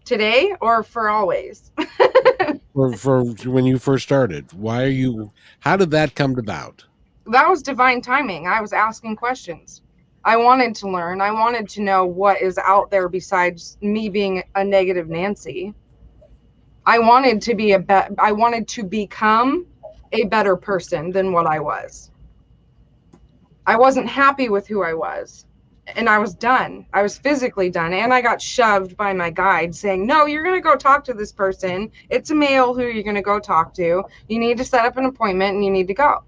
today or for always. For, for when you first started, why are you? How did that come about? that was divine timing. I was asking questions. I wanted to learn. I wanted to know what is out there besides me being a negative Nancy. I wanted to be a be- I wanted to become a better person than what I was. I wasn't happy with who I was. And I was done. I was physically done. And I got shoved by my guide saying, No, you're going to go talk to this person. It's a male who you're going to go talk to. You need to set up an appointment and you need to go.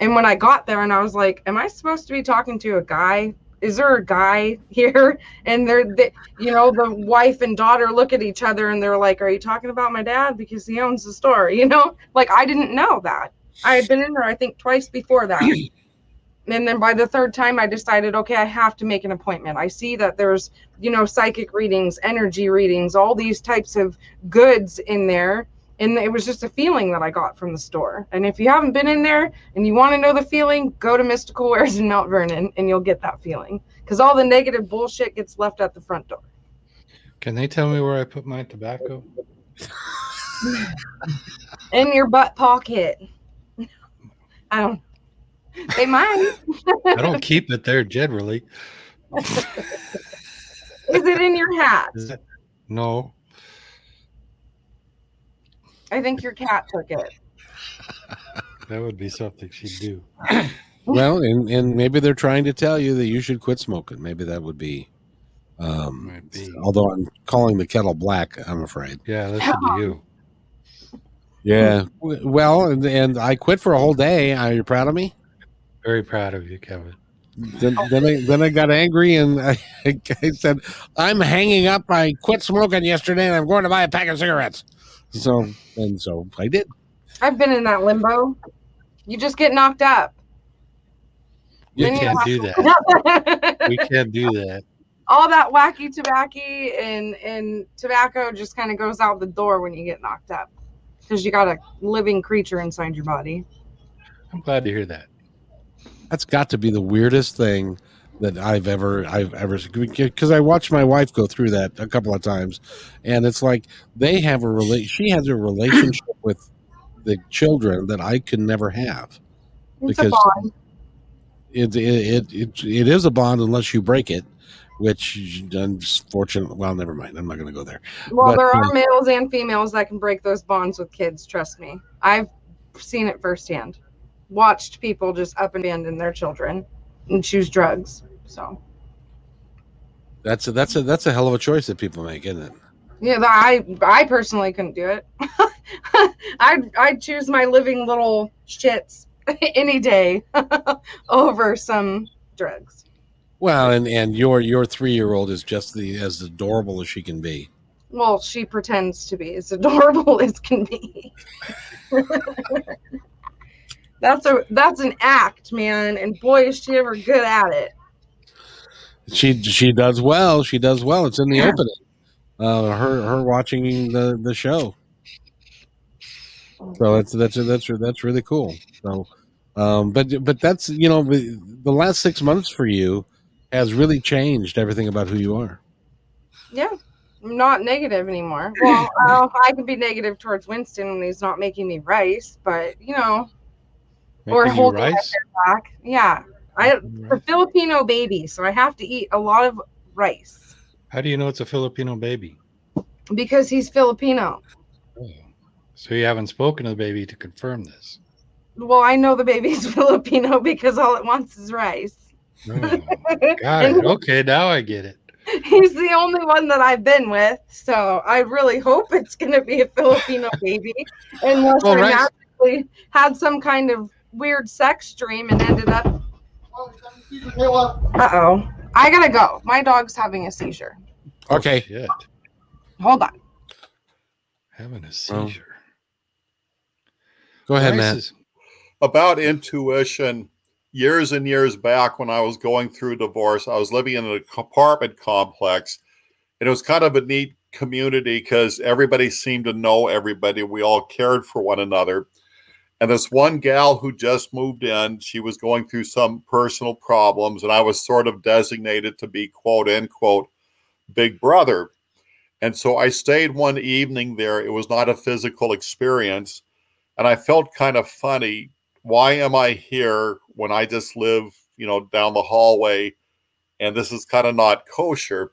And when I got there and I was like, Am I supposed to be talking to a guy? Is there a guy here? And they're, they, you know, the wife and daughter look at each other and they're like, Are you talking about my dad? Because he owns the store, you know? Like, I didn't know that. I had been in there, I think, twice before that. And then by the third time, I decided, okay, I have to make an appointment. I see that there's, you know, psychic readings, energy readings, all these types of goods in there. And it was just a feeling that I got from the store. And if you haven't been in there and you want to know the feeling, go to Mystical Wares in Mount Vernon and you'll get that feeling. Because all the negative bullshit gets left at the front door. Can they tell me where I put my tobacco? In your butt pocket. I don't. They might. I don't keep it there generally. Is it in your hat? Is it? No. I think your cat took it. That would be something she'd do. Well, and and maybe they're trying to tell you that you should quit smoking. Maybe that would be. Um, be. although I'm calling the kettle black, I'm afraid. Yeah, that should be you. Yeah. Well, and, and I quit for a whole day. Are you proud of me? Very proud of you, Kevin. Then, then I then I got angry and I, I said, "I'm hanging up. I quit smoking yesterday, and I'm going to buy a pack of cigarettes." So and so I did. I've been in that limbo. You just get knocked up. You Then can't have do that. We can't do that. All that wacky tobacco and and tobacco just kind of goes out the door when you get knocked up because you got a living creature inside your body. I'm glad to hear that. That's got to be the weirdest thing that I've ever I've ever because I watched my wife go through that a couple of times, and it's like they have a relate. She has a relationship with the children that I could never have. It's a Because- bond. It it, it it it is a bond unless you break it, which unfortunately. Well, never mind. I'm not going to go there. Well, but, there um, are males and females that can break those bonds with kids. Trust me, I've seen it firsthand. Watched people just up and abandon their children and choose drugs. So That's a that's a that's a hell of a choice that people make, isn't it? yeah, I I personally couldn't do it. I'd I'd choose my living little shits any day over some drugs. Well, and and your your three year old is just the as adorable as she can be. Well, she pretends to be as adorable as can be. That's a that's an act, man, and boy is she ever good at it. She she does well. She does well. It's in the Yeah. opening. Uh, her her watching the the show. So that's that's that's that's really cool. So, um, but but that's you know the last six months for you has really changed everything about who you are. Yeah, I'm not negative anymore. Well, uh, I can be negative towards Winston when he's not making me rice, but you know, Or holding rice. back. Yeah, I' a Filipino baby, so I have to eat a lot of rice How do you know it's a Filipino baby? because he's Filipino. Oh. So you haven't spoken to the baby to confirm this. Well, I know the baby's Filipino because all it wants is rice. Oh, got it. Okay, now I get it. he's the only one that I've been with, so I really hope it's going to be a Filipino baby, unless Well, I naturally had some kind of weird sex dream and ended up. Uh oh, I gotta go. My dog's having a seizure. Okay. Shit. Hold on. Having a Well, seizure. Go ahead, Rice Matt. about intuition years and years back when I was going through divorce, I was living in an apartment complex, and it was kind of a neat community because everybody seemed to know everybody. We all cared for one another. And this one gal who just moved in, she was going through some personal problems, and I was sort of designated to be quote unquote big brother. And so I stayed one evening there. It was not a physical experience. And I felt kind of funny why am I here when I just live, you know, down the hallway and this is kind of not kosher?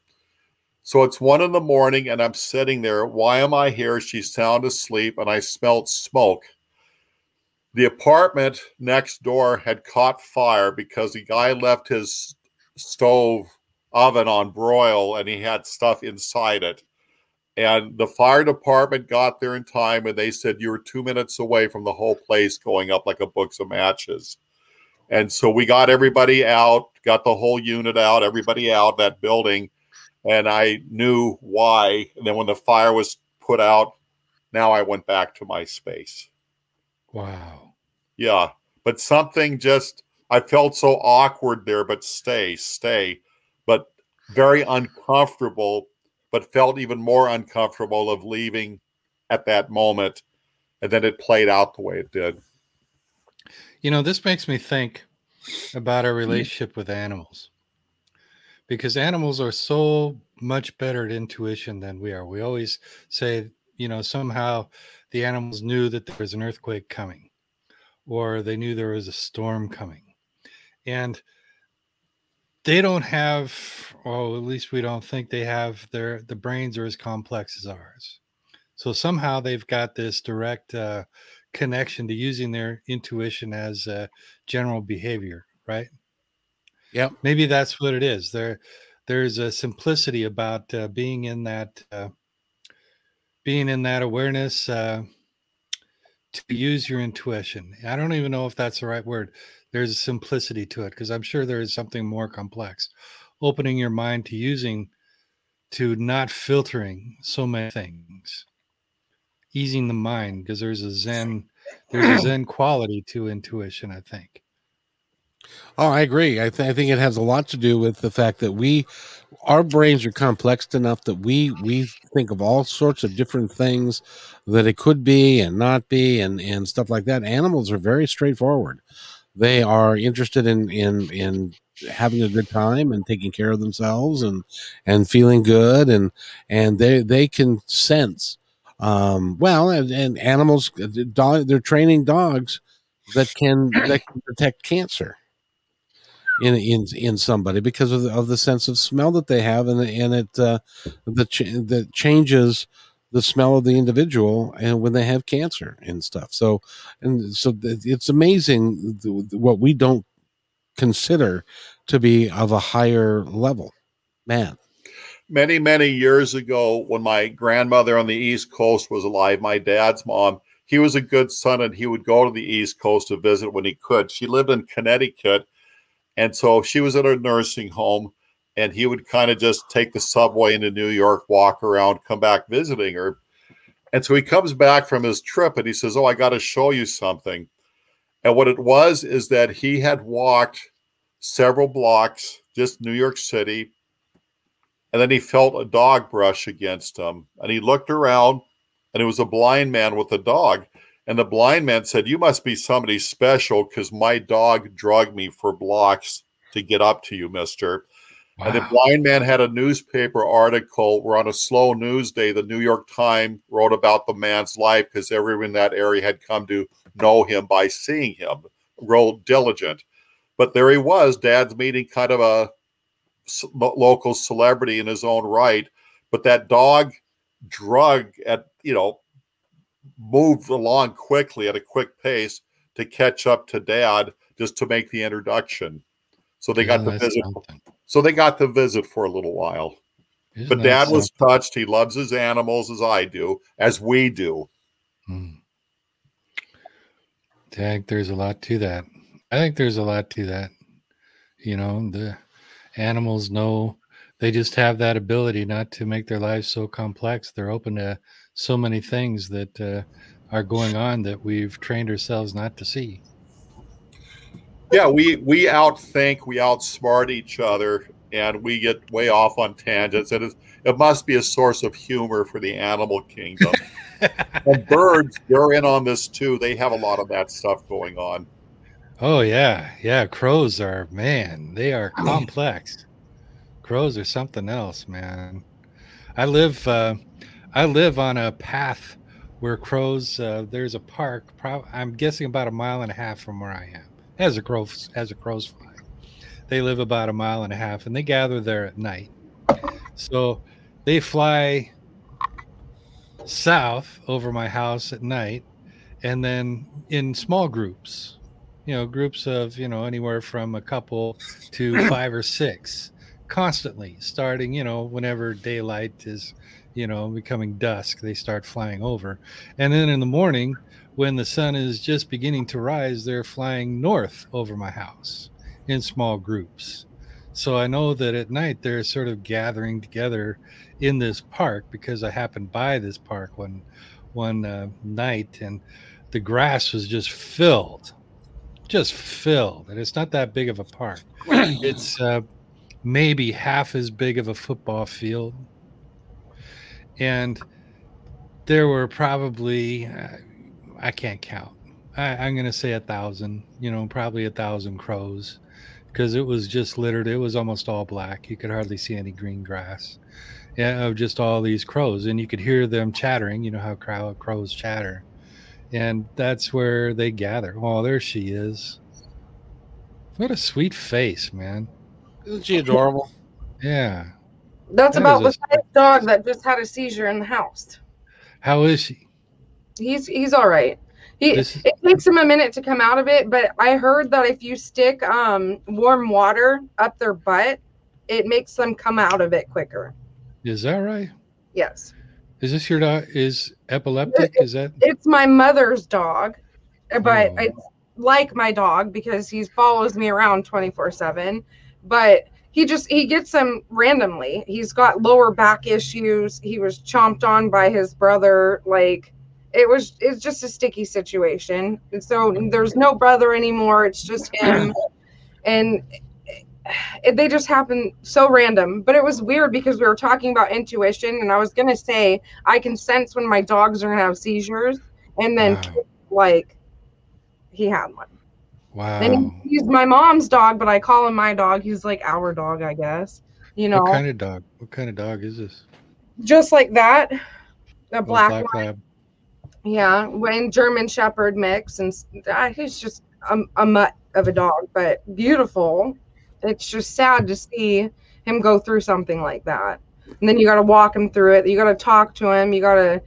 So it's one in the morning and I'm sitting there. Why am I here? She's sound asleep and I smelled smoke. The apartment next door had caught fire because the guy left his stove oven on broil and he had stuff inside it. And the fire department got there in time and they said you were two minutes away from the whole place going up like a box of matches. And so we got everybody out, got the whole unit out, everybody out that building. And I knew why. And then when the fire was put out, now I went back to my space. Wow. Yeah. But something just, I felt so awkward there, but stay, stay, but very uncomfortable, but felt even more uncomfortable of leaving at that moment. And then it played out the way it did. You know, this makes me think about our mm-hmm. relationship with animals because animals are so much better at intuition than we are. We always say, you know, somehow the animals knew that there was an earthquake coming or they knew there was a storm coming. And they don't have, or at least we don't think they have their the brains are as complex as ours. So somehow they've got this direct uh, connection to using their intuition as uh, general behavior, right? Yeah, Maybe that's what it is. There, there's a simplicity about uh, being in that, uh, being in that awareness uh, to use your intuition. I don't even know if that's the right word. There's a simplicity to it because I'm sure there is something more complex. Opening your mind to using, to not filtering so many things, easing the mind because there's a zen, there's a zen quality to intuition. I think. Oh, I agree. I, th- I think it has a lot to do with the fact that we, our brains are complex enough that we we think of all sorts of different things that it could be and not be and and stuff like that. Animals are very straightforward. They are interested in in in having a good time and taking care of themselves and and feeling good and and they they can sense um well and, and animals dog they're training dogs that can that can detect cancer in in in somebody because of the, of the sense of smell that they have and and it uh, the ch- that changes the smell of the individual and when they have cancer and stuff. So and so it's amazing what we don't consider to be of a higher level. Man. Many many years ago when my grandmother on the east coast was alive my dad's mom he was a good son and he would go to the east coast to visit when he could. She lived in connecticut and so she was at a nursing home and he would kind of just take the subway into new york walk around come back visiting her and so he comes back from his trip and he says oh i got to show you something and what it was is that he had walked several blocks, just New York City, and then he felt a dog brush against him. And he looked around, and it was a blind man with a dog. And the blind man said, You must be somebody special because my dog drugged me for blocks to get up to you, mister. And the blind man had a newspaper article where on a slow news day, the New York Times wrote about the man's life because everyone in that area had come to know him by seeing him, real diligent. But there he was, dad's meeting kind of a local celebrity in his own right. But that dog drug at, you know, moved along quickly at a quick pace to catch up to dad just to make the introduction. So they got to visit something? so they got to visit for a little while. Isn't But dad was something? touched. He loves his animals as I do, as we do. Hmm. I think there's a lot to that. I think there's a lot to that. You know, the animals know they just have that ability not to make their lives so complex. They're open to so many things that uh, are going on that we've trained ourselves not to see. Yeah, we we outthink, we outsmart each other, and we get way off on tangents. And it, it must be a source of humor for the animal kingdom. and birds, they're in on this too. They have a lot of that stuff going on. Oh yeah, yeah. Crows are man, they are complex. Crows are something else, man. I live, uh, I live on a path where crows. Uh, there's a park. Pro- I'm guessing about a mile and a half from where I am. As a crow, as a crows fly, they live about a mile and a half, and they gather there at night. So they fly south over my house at night, and then in small groups you know groups of you know anywhere from a couple to five or six constantly starting you know whenever daylight is you know becoming dusk they start flying over. And then in the morning when the sun is just beginning to rise they're flying north over my house in small groups. So i know that at night they're sort of gathering together in this park because i happened by this park one one uh, night and the grass was just filled just filled. And it's not that big of a park. It's uh, maybe half as big of a football field and there were probably uh, i can't count I, i'm going to say a thousand you know probably a thousand crows because it was just littered it was almost all black you could hardly see any green grass yeah of just all these crows and you could hear them chattering you know how crow, crows chatter and that's where they gather. Oh, there she is. What a sweet face, man. isn't she adorable Yeah. That's That about the dog that just had a seizure in the house. How is she? He's he's all right. He This- it takes him a minute to come out of it, but I heard that if you stick um warm water up their butt, it makes them come out of it quicker. Is that right? Yes. Is this your dog? Is epileptic? Is that? It's my mother's dog, but Oh. it's like my dog because he follows me around 24/7, but he just he gets them randomly. He's got lower back issues. He was chomped on by his brother like it was it's just a sticky situation. And so there's no brother anymore. It's just him. and it, they just happen so random but it was weird because we were talking about intuition and i was going to say i can sense when my dogs are going to have seizures and then Wow. like he had one Wow. He- he's my mom's dog, but I call him my dog. He's like our dog, I guess. You know, What kind of dog? What kind of dog is this? just like that. A black, black one. lab. Yeah, when German Shepherd mix, and ah, he's just a, a mutt of a dog, but beautiful. It's just sad to see him go through something like that. And then you got to walk him through it. You got to talk to him. You got to,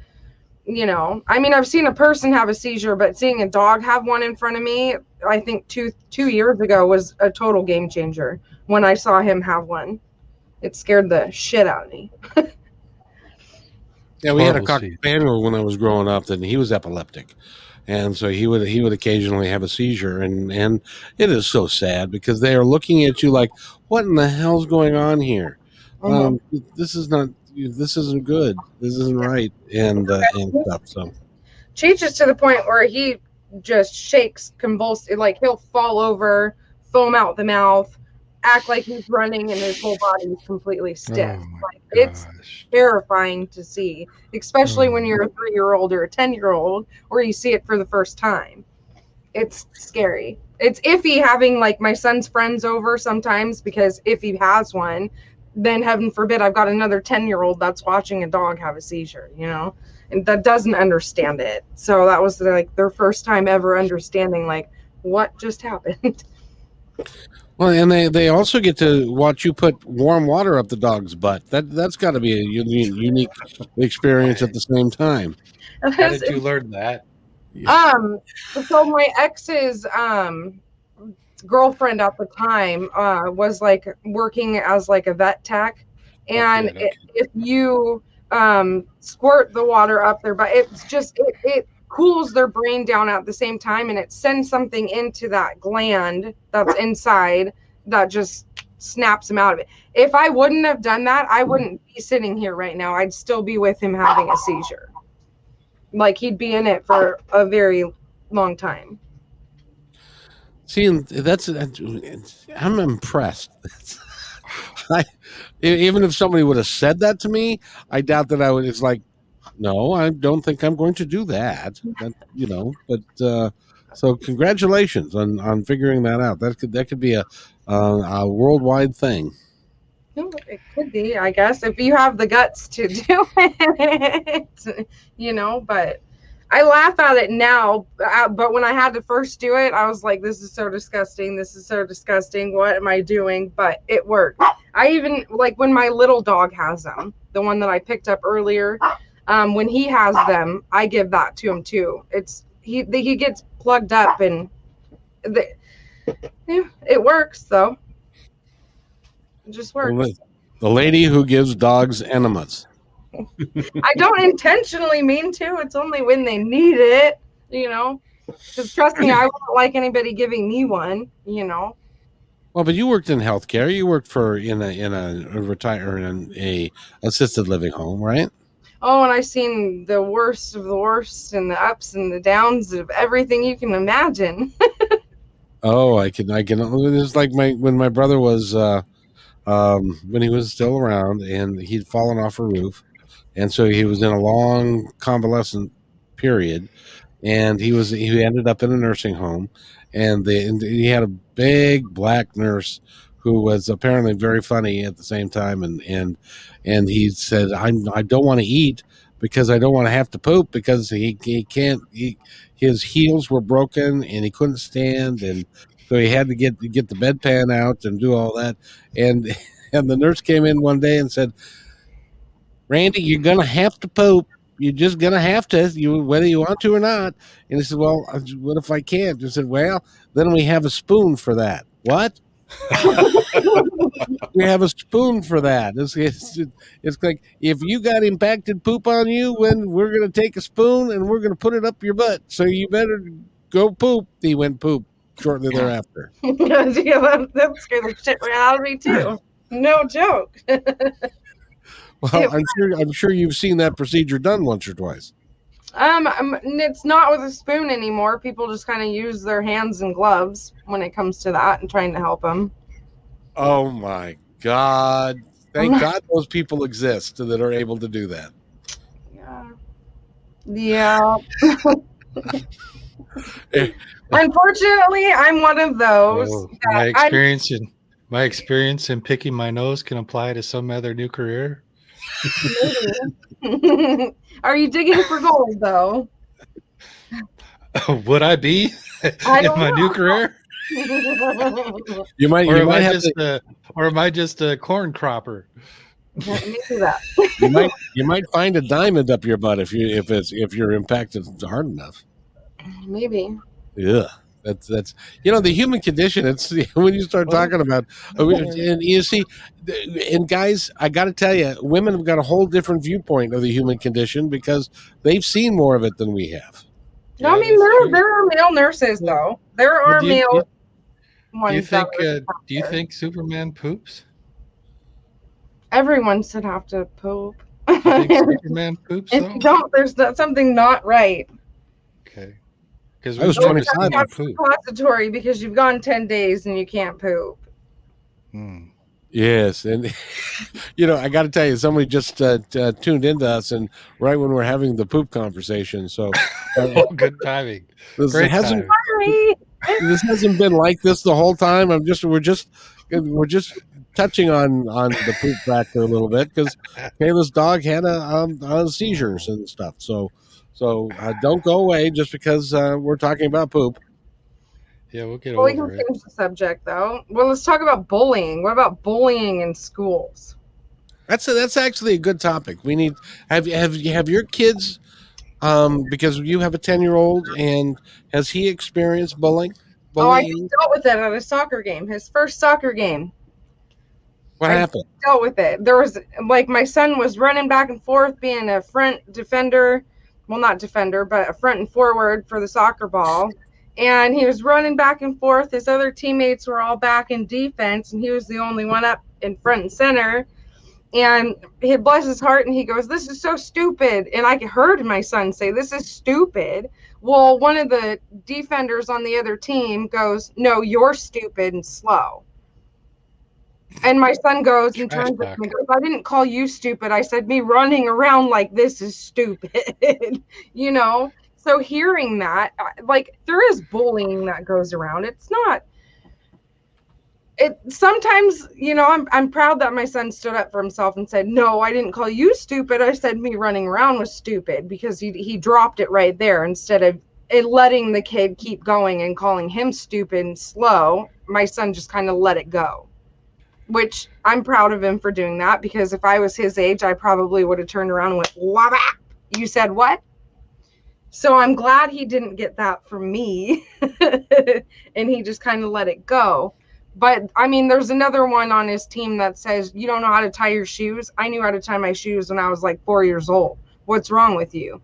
you know. I mean, I've seen a person have a seizure, but seeing a dog have one in front of me, I think two two years ago was a total game changer. When I saw him have one, it scared the shit out of me. Yeah, we had a Horrible cocker spaniel when I was growing up, and he was epileptic, and so he would he would occasionally have a seizure, and and it is so sad because they are looking at you like, what in the hell's going on here? Um, this is not this isn't good. This isn't right, and uh, and stuff. So changes to the point where he just shakes convulsed, like he'll fall over foam out the mouth act like he's running and his whole body is completely stiff Oh like it's terrifying to see especially when Oh. you're a three year old or a ten year old or you see it for the first time it's scary it's iffy having like my son's friends over sometimes because if he has one then heaven forbid i've got another 10 year old that's watching a dog have a seizure you know and that doesn't understand it so that was like their first time ever understanding like what just happened well, and they they also get to watch you put warm water up the dog's butt. That that's got to be a uni- unique experience at the same time. How did you learn that? Um, so my ex's um girlfriend at the time uh was like working as like a vet tech, and Okay, i- if you um squirt the water up there, but it's just it, it cools their brain down at the same time, and it sends something into that gland that's inside that just snaps him out of it. If I wouldn't have done that, I wouldn't be sitting here right now. I'd still be with him having a seizure like he'd be in it for a very long time. See, that's, that's I'm impressed. I, even if somebody would have said that to me, I doubt that I would. It's like, no, I don't think I'm going to do that. that you know, but uh, so congratulations on on figuring that out. That could that could be a a worldwide thing. It could be, I guess, if you have the guts to do it, you know. But I laugh at it now. uh, But when I had to first do it, I was like, "This is so disgusting. This is so disgusting. What am I doing?" But it worked. I even like when my little dog has them, the one that I picked up earlier. Um, when he has them, I give that to him too. It's he he gets plugged up and the, yeah, it works though. It just works. The the lady who gives dogs enemas. I don't intentionally mean to. It's only when they need it, you know. Because trust me, I wouldn't like anybody giving me one, you know. Well, but you worked in healthcare. You worked for in a in a, a retire in a assisted living home, right? Oh, and I've seen the worst of the worst and the ups and the downs of everything you can imagine. Oh, I can, I can. It's like my when my brother was, uh, um, when he was still around, and he'd fallen off a roof, and so he was in a long convalescent period, and he was he ended up in a nursing home, and, the, and he had a big black nurse who was apparently very funny at the same time, and and and he said, I I don't want to eat because I don't want to have to poop because he he can't he his heels were broken and he couldn't stand and so he had to get get the bedpan out and do all that. And and the nurse came in one day and said randy you're gonna have to poop you're just gonna have to you whether you want to or not and he said well what if i can't he said well then we have a spoon for that what we have a spoon for that. It's, it's, it's like if you got impacted poop on you, when we're going to take a spoon and we're going to put it up your butt. So you better go poop. He went poop shortly thereafter. yeah, that, that scared the shit right out of me too. No joke. Well, I'm sure I'm sure you've seen that procedure done once or twice. Um, um, it's not with a spoon anymore. People just kind of use their hands and gloves when it comes to that and trying to help them. Oh my God! Thank God those people exist that are able to do that. Yeah. Yeah. Unfortunately, I'm one of those. Oh, that my I'm- experience in my experience in picking my nose can apply to some other new career. Are you digging for gold though? Would I be I in don't my new career, You might or you am might I have just to, a, or am I just a corn cropper? Maybe that. you might you might find a diamond up your butt if you if it's if you're impacted hard enough. Maybe. Yeah. That's that's you know the human condition. It's when you start talking about uh, and you see, and guys, I got to tell you, women have got a whole different viewpoint of the human condition because they've seen more of it than we have. No, I mean there true. there are male nurses though. There Well, are do you- male do you think? Uh, do you think Superman poops? everyone should have to poop? Do you think if Superman poops? you don't, there's not, something not right. Okay. Because I was 25 that's and poop. Repository because you've gone ten days and you can't poop. Hmm. Yes, and you know I got to tell you, somebody just uh, t- uh, tuned into us, and right when we're having the poop conversation, so uh, Oh, good timing. this Great hasn't timing. This hasn't been like this the whole time. I'm just we're just we're just touching on on the poop factor a little bit because Kayla's dog had a, um, uh, seizures and stuff. So so uh, don't go away just because uh, we're talking about poop. Yeah, we'll get Well, we can over it. change the subject though. Well, let's talk about bullying. What about bullying in schools? That's a, that's actually a good topic. We need have you have you have your kids um, because you have a ten year old and has he experienced bullying? Oh, I Bullying? dealt with it at a soccer game. His first soccer game. what I- happened? dealt with it. There was like my son was running back and forth, being a front defender. Well, not defender, but a front and forward for the soccer ball. And he was running back and forth. His other teammates were all back in defense, and he was the only one up in front and center. And he bless his heart, and he goes, "This is so stupid." And I heard my son say, "This is stupid." Well, one of the defenders on the other team goes, "No, you're stupid and slow." And my son goes and turns me and goes, I didn't call you stupid. I said me running around like this is stupid. you know? So hearing that, like there is bullying that goes around. It's not it sometimes, you know, I'm I'm proud that my son stood up for himself and said, No, I didn't call you stupid. I said me running around was stupid because he he dropped it right there instead of it letting the kid keep going and calling him stupid and slow. My son just kind of let it go which I'm proud of him for doing that because if I was his age, I probably would have turned around and went, Wabba! You said what? So I'm glad he didn't get that from me and he just kind of let it go. But I mean, there's another one on his team that says, You don't know how to tie your shoes. I knew how to tie my shoes when I was like four years old. What's wrong with you?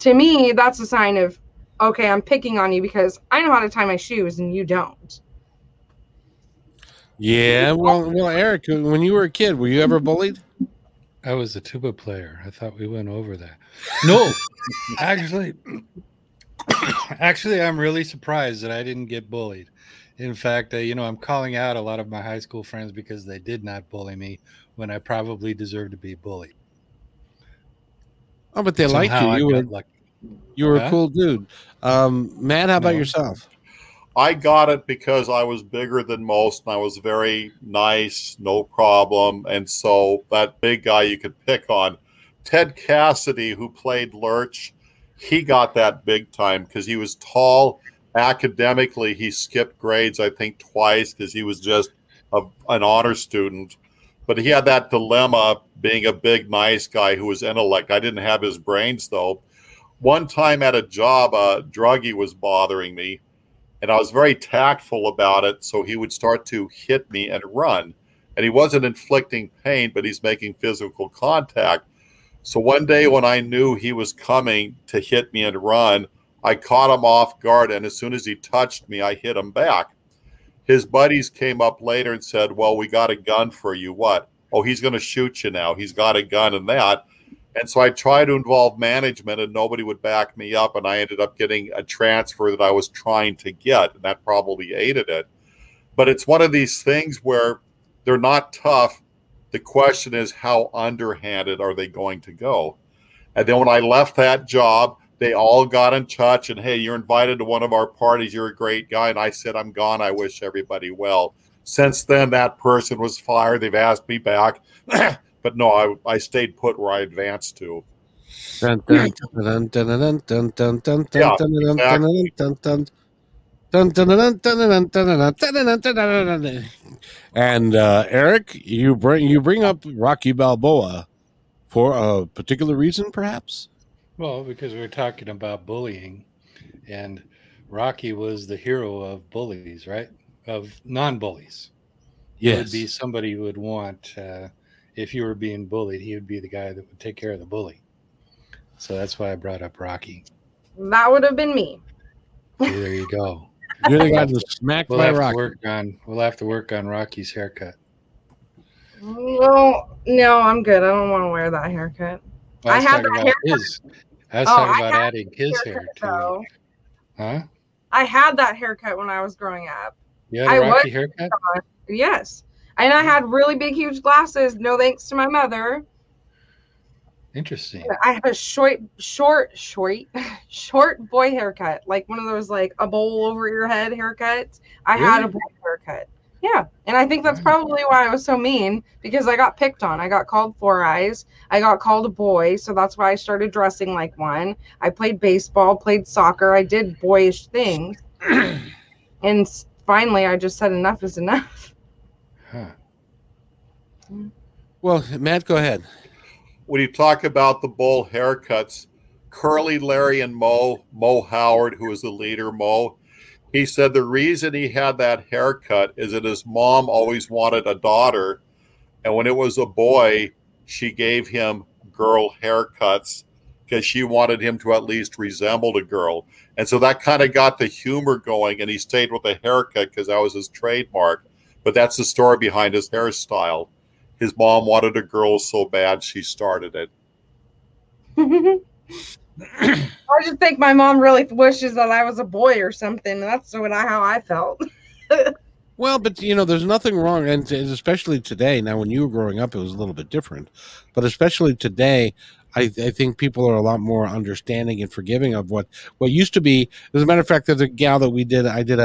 To me, that's a sign of, okay, I'm picking on you because I know how to tie my shoes and you don't. Yeah, well, well, Eric, when you were a kid, were you ever bullied? I was a tuba player. I thought we went over that. No, actually, actually, I'm really surprised that I didn't get bullied. In fact, uh, you know, I'm calling out a lot of my high school friends because they did not bully me when I probably deserved to be bullied. Oh, but they liked Somehow I you. You were got you were a cool dude. Um, Matt, how about No. yourself? I got it because I was bigger than most and I was very nice, no problem. And so that big guy you could pick on, Ted Cassidy, who played Lurch, he got that big time because he was tall. Academically, he skipped grades, I think, twice because he was just a, an honor student. But he had that dilemma being a big, nice guy who was intellect. I didn't have his brains, though. One time at a job, a druggie was bothering me and I was very tactful about it. So he would start to hit me and run. And he wasn't inflicting pain, but he's making physical contact. So one day when I knew he was coming to hit me and run, I caught him off guard. And as soon as he touched me, I hit him back. His buddies came up later and said, Well, we got a gun for you. What? Oh, he's going to shoot you now. He's got a gun and that. And so I tried to involve management and nobody would back me up. And I ended up getting a transfer that I was trying to get. And that probably aided it. But it's one of these things where they're not tough. The question is, how underhanded are they going to go? And then when I left that job, they all got in touch and hey, you're invited to one of our parties. You're a great guy. And I said, I'm gone. I wish everybody well. Since then, that person was fired. They've asked me back, but no, I I stayed put where I advanced to. Yeah. And uh, Eric, you bring you bring up Rocky Balboa for a particular reason, perhaps. Well, because we we're talking about bullying, and Rocky was the hero of bullies, right? Of non-bullies. Yes, would be somebody who would want uh, if you were being bullied, he would be the guy that would take care of the bully. So that's why I brought up Rocky. That would have been me. There you go. You're the guy that smacked We'll by have to Rocky. work on. We'll have to work on Rocky's haircut. No, no, I'm good. I don't want to wear that haircut. Well, I I was had that about his. I was Oh, talking I about had adding his hair Haircut, to. though. Huh? I had that haircut when I was growing up. You had a I was- Rocky haircut? Yes. And I had really big, huge glasses. No thanks to my mother. Interesting. I have a short, short, short, short boy haircut, like one of those like a bowl over your head haircuts. I had a boy haircut. Yeah, and I think that's probably why I was so mean because I got picked on. I got called four eyes. I got called a boy, so that's why I started dressing like one. I played baseball, played soccer. I did boyish things, and finally, I just said enough is enough. Huh. Well, Matt, go ahead. when you talk about the bull haircuts, Curly, Larry, and Moe, Moe Howard, who was the leader, Moe, he said the reason he had that haircut is that his mom always wanted a daughter. And when it was a boy, she gave him girl haircuts because she wanted him to at least resemble a girl. And so that kind of got the humor going. And he stayed with the haircut because that was his trademark. But that's the story behind his hairstyle his mom wanted a girl so bad she started it. I just think my mom really wishes that I was a boy or something. That's what I, how I felt. Well, but you know, there's nothing wrong, and and especially today. Now, when you were growing up, it was a little bit different, but especially today, I, I think people are a lot more understanding and forgiving of what what used to be. As a matter of fact, there's a gal that we did. I did a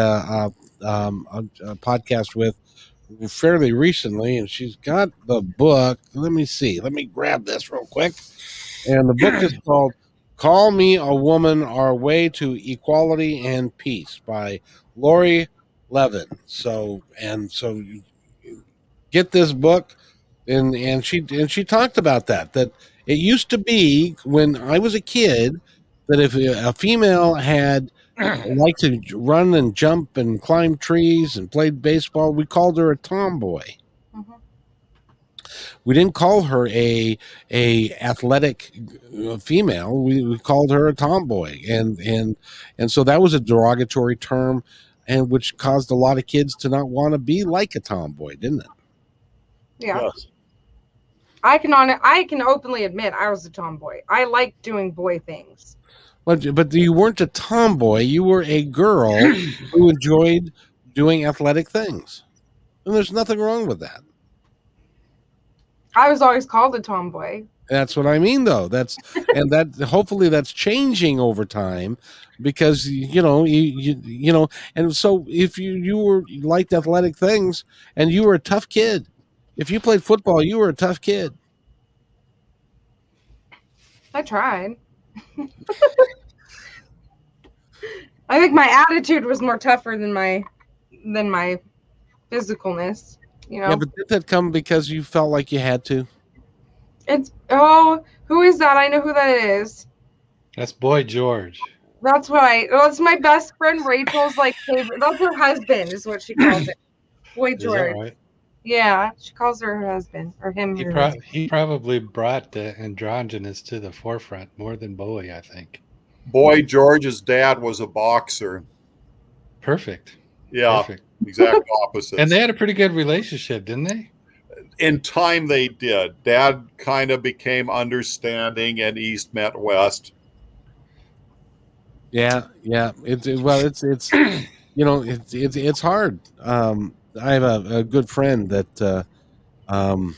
a, um, a, a podcast with fairly recently, and she's got the book. Let me see. Let me grab this real quick. And the book is called "Call Me a Woman: Our Way to Equality and Peace" by Lori Levin. So and so get this book and and she and she talked about that that it used to be when I was a kid that if a female had liked to run and jump and climb trees and played baseball, we called her a tomboy. Mhm. We didn't call her a a athletic uh, female. We, we called her a tomboy, and and and so that was a derogatory term, and which caused a lot of kids to not want to be like a tomboy, didn't it? Yeah. Yes. I can on I can openly admit I was a tomboy. I like doing boy things. But but you weren't a tomboy. You were a girl who enjoyed doing athletic things, and there's nothing wrong with that. I was always called a tomboy. That's what I mean, though. That's and that hopefully that's changing over time because you know you, you you know and so if you you were you liked athletic things and you were a tough kid, if you played football, you were a tough kid. I tried. I think my attitude was more tougher than my than my physicalness. You know, Yeah, but did that come because you felt like you had to? it's oh, who is that? I know who that is. That's Boy George. That's right. Well, it's my best friend Rachel's like favorite. That's her husband, is what she calls it. Boy Is that George. right? Yeah, she calls her her husband or him. He, pro- he probably brought the androgynous to the forefront more than Bowie, I think. Boy George's dad was a boxer. Perfect. Yeah, Perfect. exact opposite. And they had a pretty good relationship, didn't they? in time they did. Dad kind of became understanding, and East met West. Yeah, yeah. It's it, well, it's it's you know it's it's it's hard. Um, I have a, a good friend that uh, um,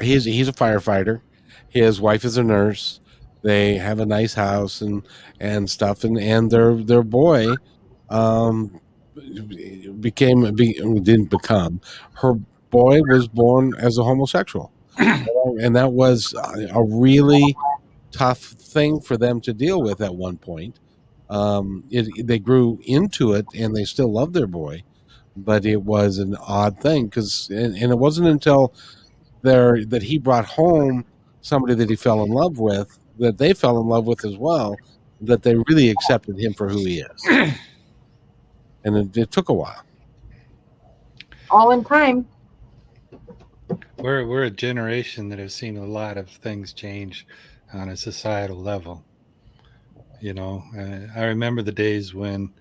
he's he's a firefighter. His wife is a nurse. they have a nice house and and stuff, and and their their boy um, became be, didn't become her boy was born as a homosexual, and that was a really tough thing for them to deal with at one point. Um, it, they grew into it, and they still love their boy, but it was an odd thing because, and, and it wasn't until there that he brought home somebody that he fell in love with that they fell in love with as well that they really accepted him for who he is and it, it took a while All in time. We're we're a generation that have seen a lot of things change on a societal level. You know, uh, I remember the days when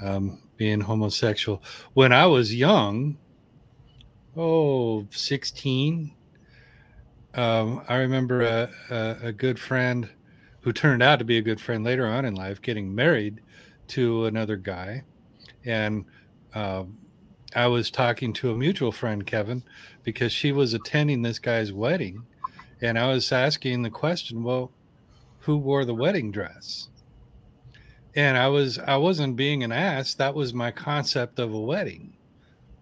um, being homosexual. When I was young, oh, 16, um, I remember a, a, a good friend who turned out to be a good friend later on in life getting married to another guy. And um, I was talking to a mutual friend, Kevin, because she was attending this guy's wedding. And I was asking the question, well, who wore the wedding dress? And I was I wasn't being an ass. That was my concept of a wedding.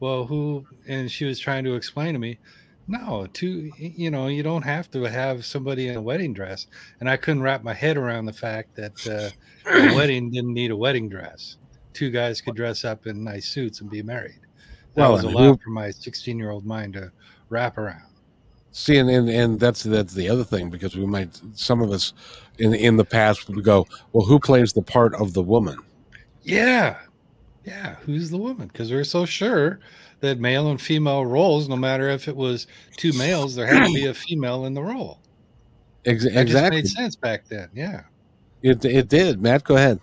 Well, who and she was trying to explain to me, no, to you know, you don't have to have somebody in a wedding dress. And I couldn't wrap my head around the fact that uh, a wedding didn't need a wedding dress. Two guys could dress up in nice suits and be married. That Well, was a lot who- for my 16 year old mind to wrap around. See and, and and that's that's the other thing because we might some of us in in the past would go well who plays the part of the woman Yeah. Yeah. Who's the woman? Because we're so sure that male and female roles, no matter if it was two males, there had to be a female in the role. Ex- That exactly just made sense back then. Yeah. it, it did matt go ahead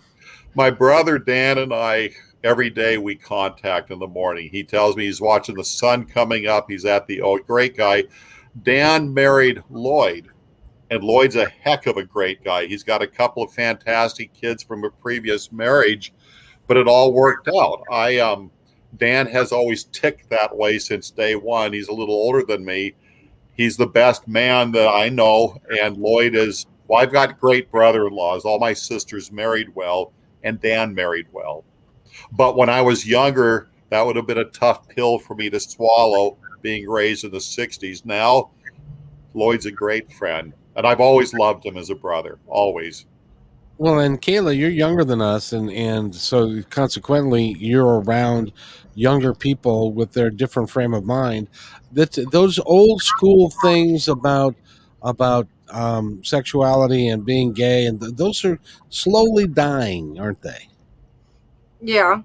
My brother Dan and I, every day we contact in the morning. He tells me he's watching the sun coming up. He's at the oh, great guy. Dan married Lloyd, and Lloyd's a heck of a great guy. He's got a couple of fantastic kids from a previous marriage, but it all worked out. I um, Dan has always ticked that way since day one. He's a little older than me. He's the best man that I know, and Lloyd is. Well, I've got great brother-in-laws. All my sisters married well and Dan married well. But when I was younger, that would have been a tough pill for me to swallow being raised in the 60s. Now, Lloyd's a great friend, and I've always loved him as a brother, always. well and kayla you're younger than us and and so consequently you're around younger people with their different frame of mind that those old school things about about um, sexuality and being gay and th- those are slowly dying aren't they Yeah,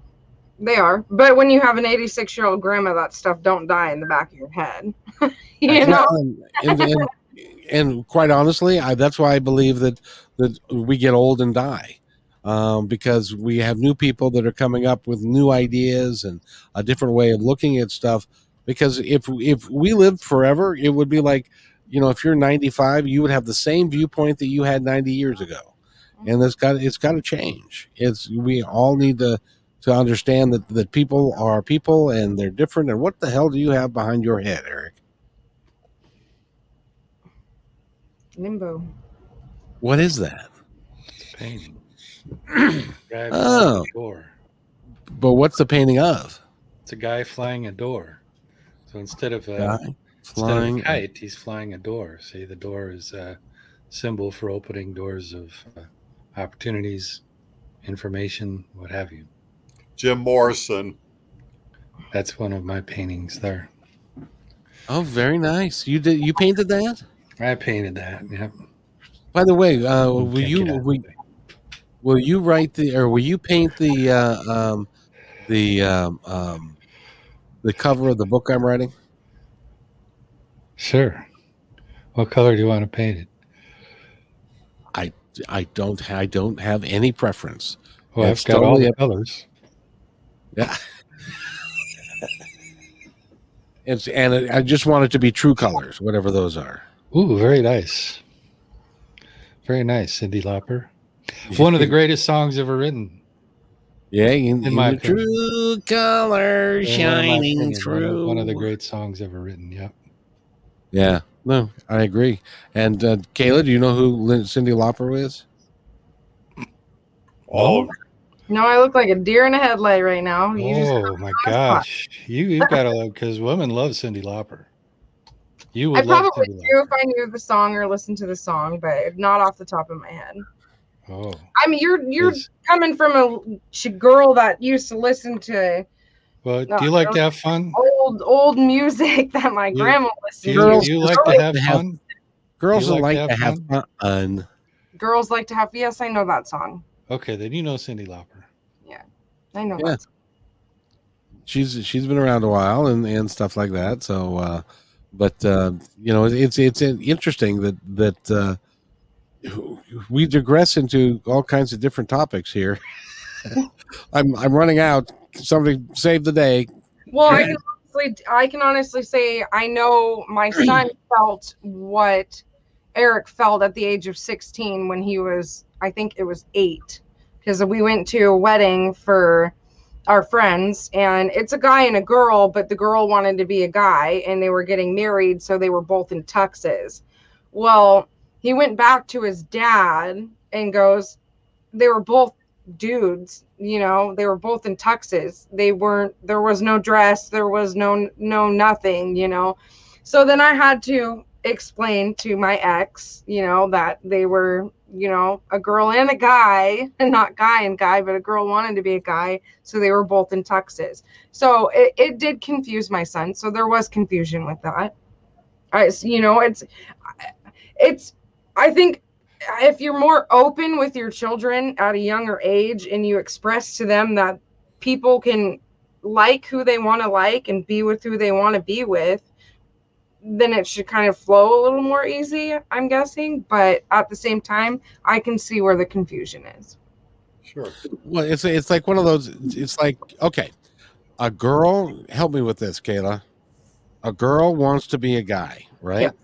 they are. But when you have an 86 year old grandma, that stuff don't die in the back of your head. you know? and, and, and, quite honestly, I, that's why I believe that that we get old and die, um, because we have new people that are coming up with new ideas and a different way of looking at stuff. Because if if we lived forever, it would be like, you know, if you're 95, you would have the same viewpoint that you had 90 years ago, and it's got it's got to change. It's we all need to to understand that that people are people and they're different. And what the hell do you have behind your head, Eric? Limbo. What is that? It's a painting. Oh. door. But what's the painting of? It's a guy flying a door. So instead of a, Guy instead flying. of a kite, he's flying a door. See, the door is a symbol for opening doors of uh, opportunities, information, what have you. Jim Morrison, That's one of my paintings there. Oh, very nice. You did. You painted that. I painted that. Yep. By the way, uh, will you get out of will, will you write the or will you paint the uh, um, the um, um, the cover of the book I'm writing? Sure. What color do you want to paint it? I I don't. I don't have any preference. Well, It's I've got all the up- colors. Yeah. It's and it, I just want it to be true colors, whatever those are. Ooh, very nice. Very nice, Cyndi Lauper. One of the greatest songs ever written. Yeah, in, In my the true color Yeah, one of shining opinions, one of- through. One of the great songs ever written. Yep. Yeah, no, I agree. And uh, Kayla, do you know who Cyndi Lauper is? All of No, I look like a deer in a headlight right now. You just Oh my gosh, you you've got to love because women love Cyndi Lauper. You I would love probably Cindy do if I knew the song or listened to the song, but not off the top of my head. Oh, I mean, you're you're yes. coming from a girl that used to listen to well, No, do you like to have fun? old old music that my You- grandma Do listened you, to. Girls do you just like to like have to have- fun? Girls like like to to have have fun. Girls like to have. Yes, I know that song. Okay, then you know Cyndi Lauper. Yeah, I know Yeah. that. She's she's been around a while and and stuff like that. So, uh, but uh, you know, it's it's interesting that that uh, we digress into all kinds of different topics here. I'm I'm running out. Somebody save the day. Well, I can honestly, I can honestly say I know my son felt what Eric felt at the age of 16 when he was, I think it was eight, because we went to a wedding for our friends, and it's a guy and a girl, but the girl wanted to be a guy, and they were getting married, so they were both in tuxes. Well, he went back to his dad and goes, they were both dudes you know they were both in tuxes they weren't there was no dress there was no no nothing you know so then i had to explain to my ex you know that they were you know a girl and a guy and not guy and guy but a girl wanted to be a guy so they were both in tuxes. So it, it did confuse my son so there was confusion with that. I you know it's it's i think if you're more open with your children at a younger age and you express to them that people can like who they want to like and be with who they want to be with then it should kind of flow a little more easy i'm guessing but at the same time i can see where the confusion is Sure. Well, it's it's like one of those. It's like okay, a girl. Help me with this, Kayla. A girl wants to be a guy, right? Yep.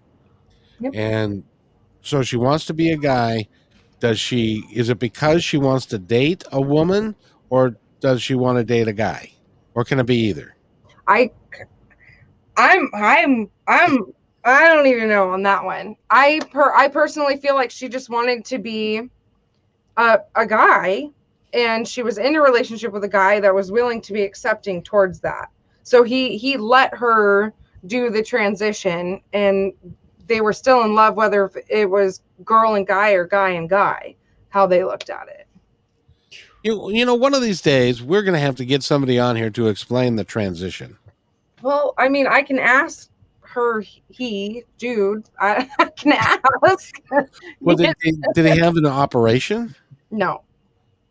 Yep. And so she wants to be a guy. Does she? Is it because she wants to date a woman, or does she want to date a guy, or can it be either? i i'm i'm i'm i don't even know on that one. I per i personally feel like she just wanted to be a, a guy and she was in a relationship with a guy that was willing to be accepting towards that. So he he let her do the transition and they were still in love whether it was girl and guy or guy and guy how they looked at it. You you know, one of these days we're going to have to get somebody on here to explain the transition. Well i mean i can ask her he dude i, I can ask Well, did, did, did he have an operation? no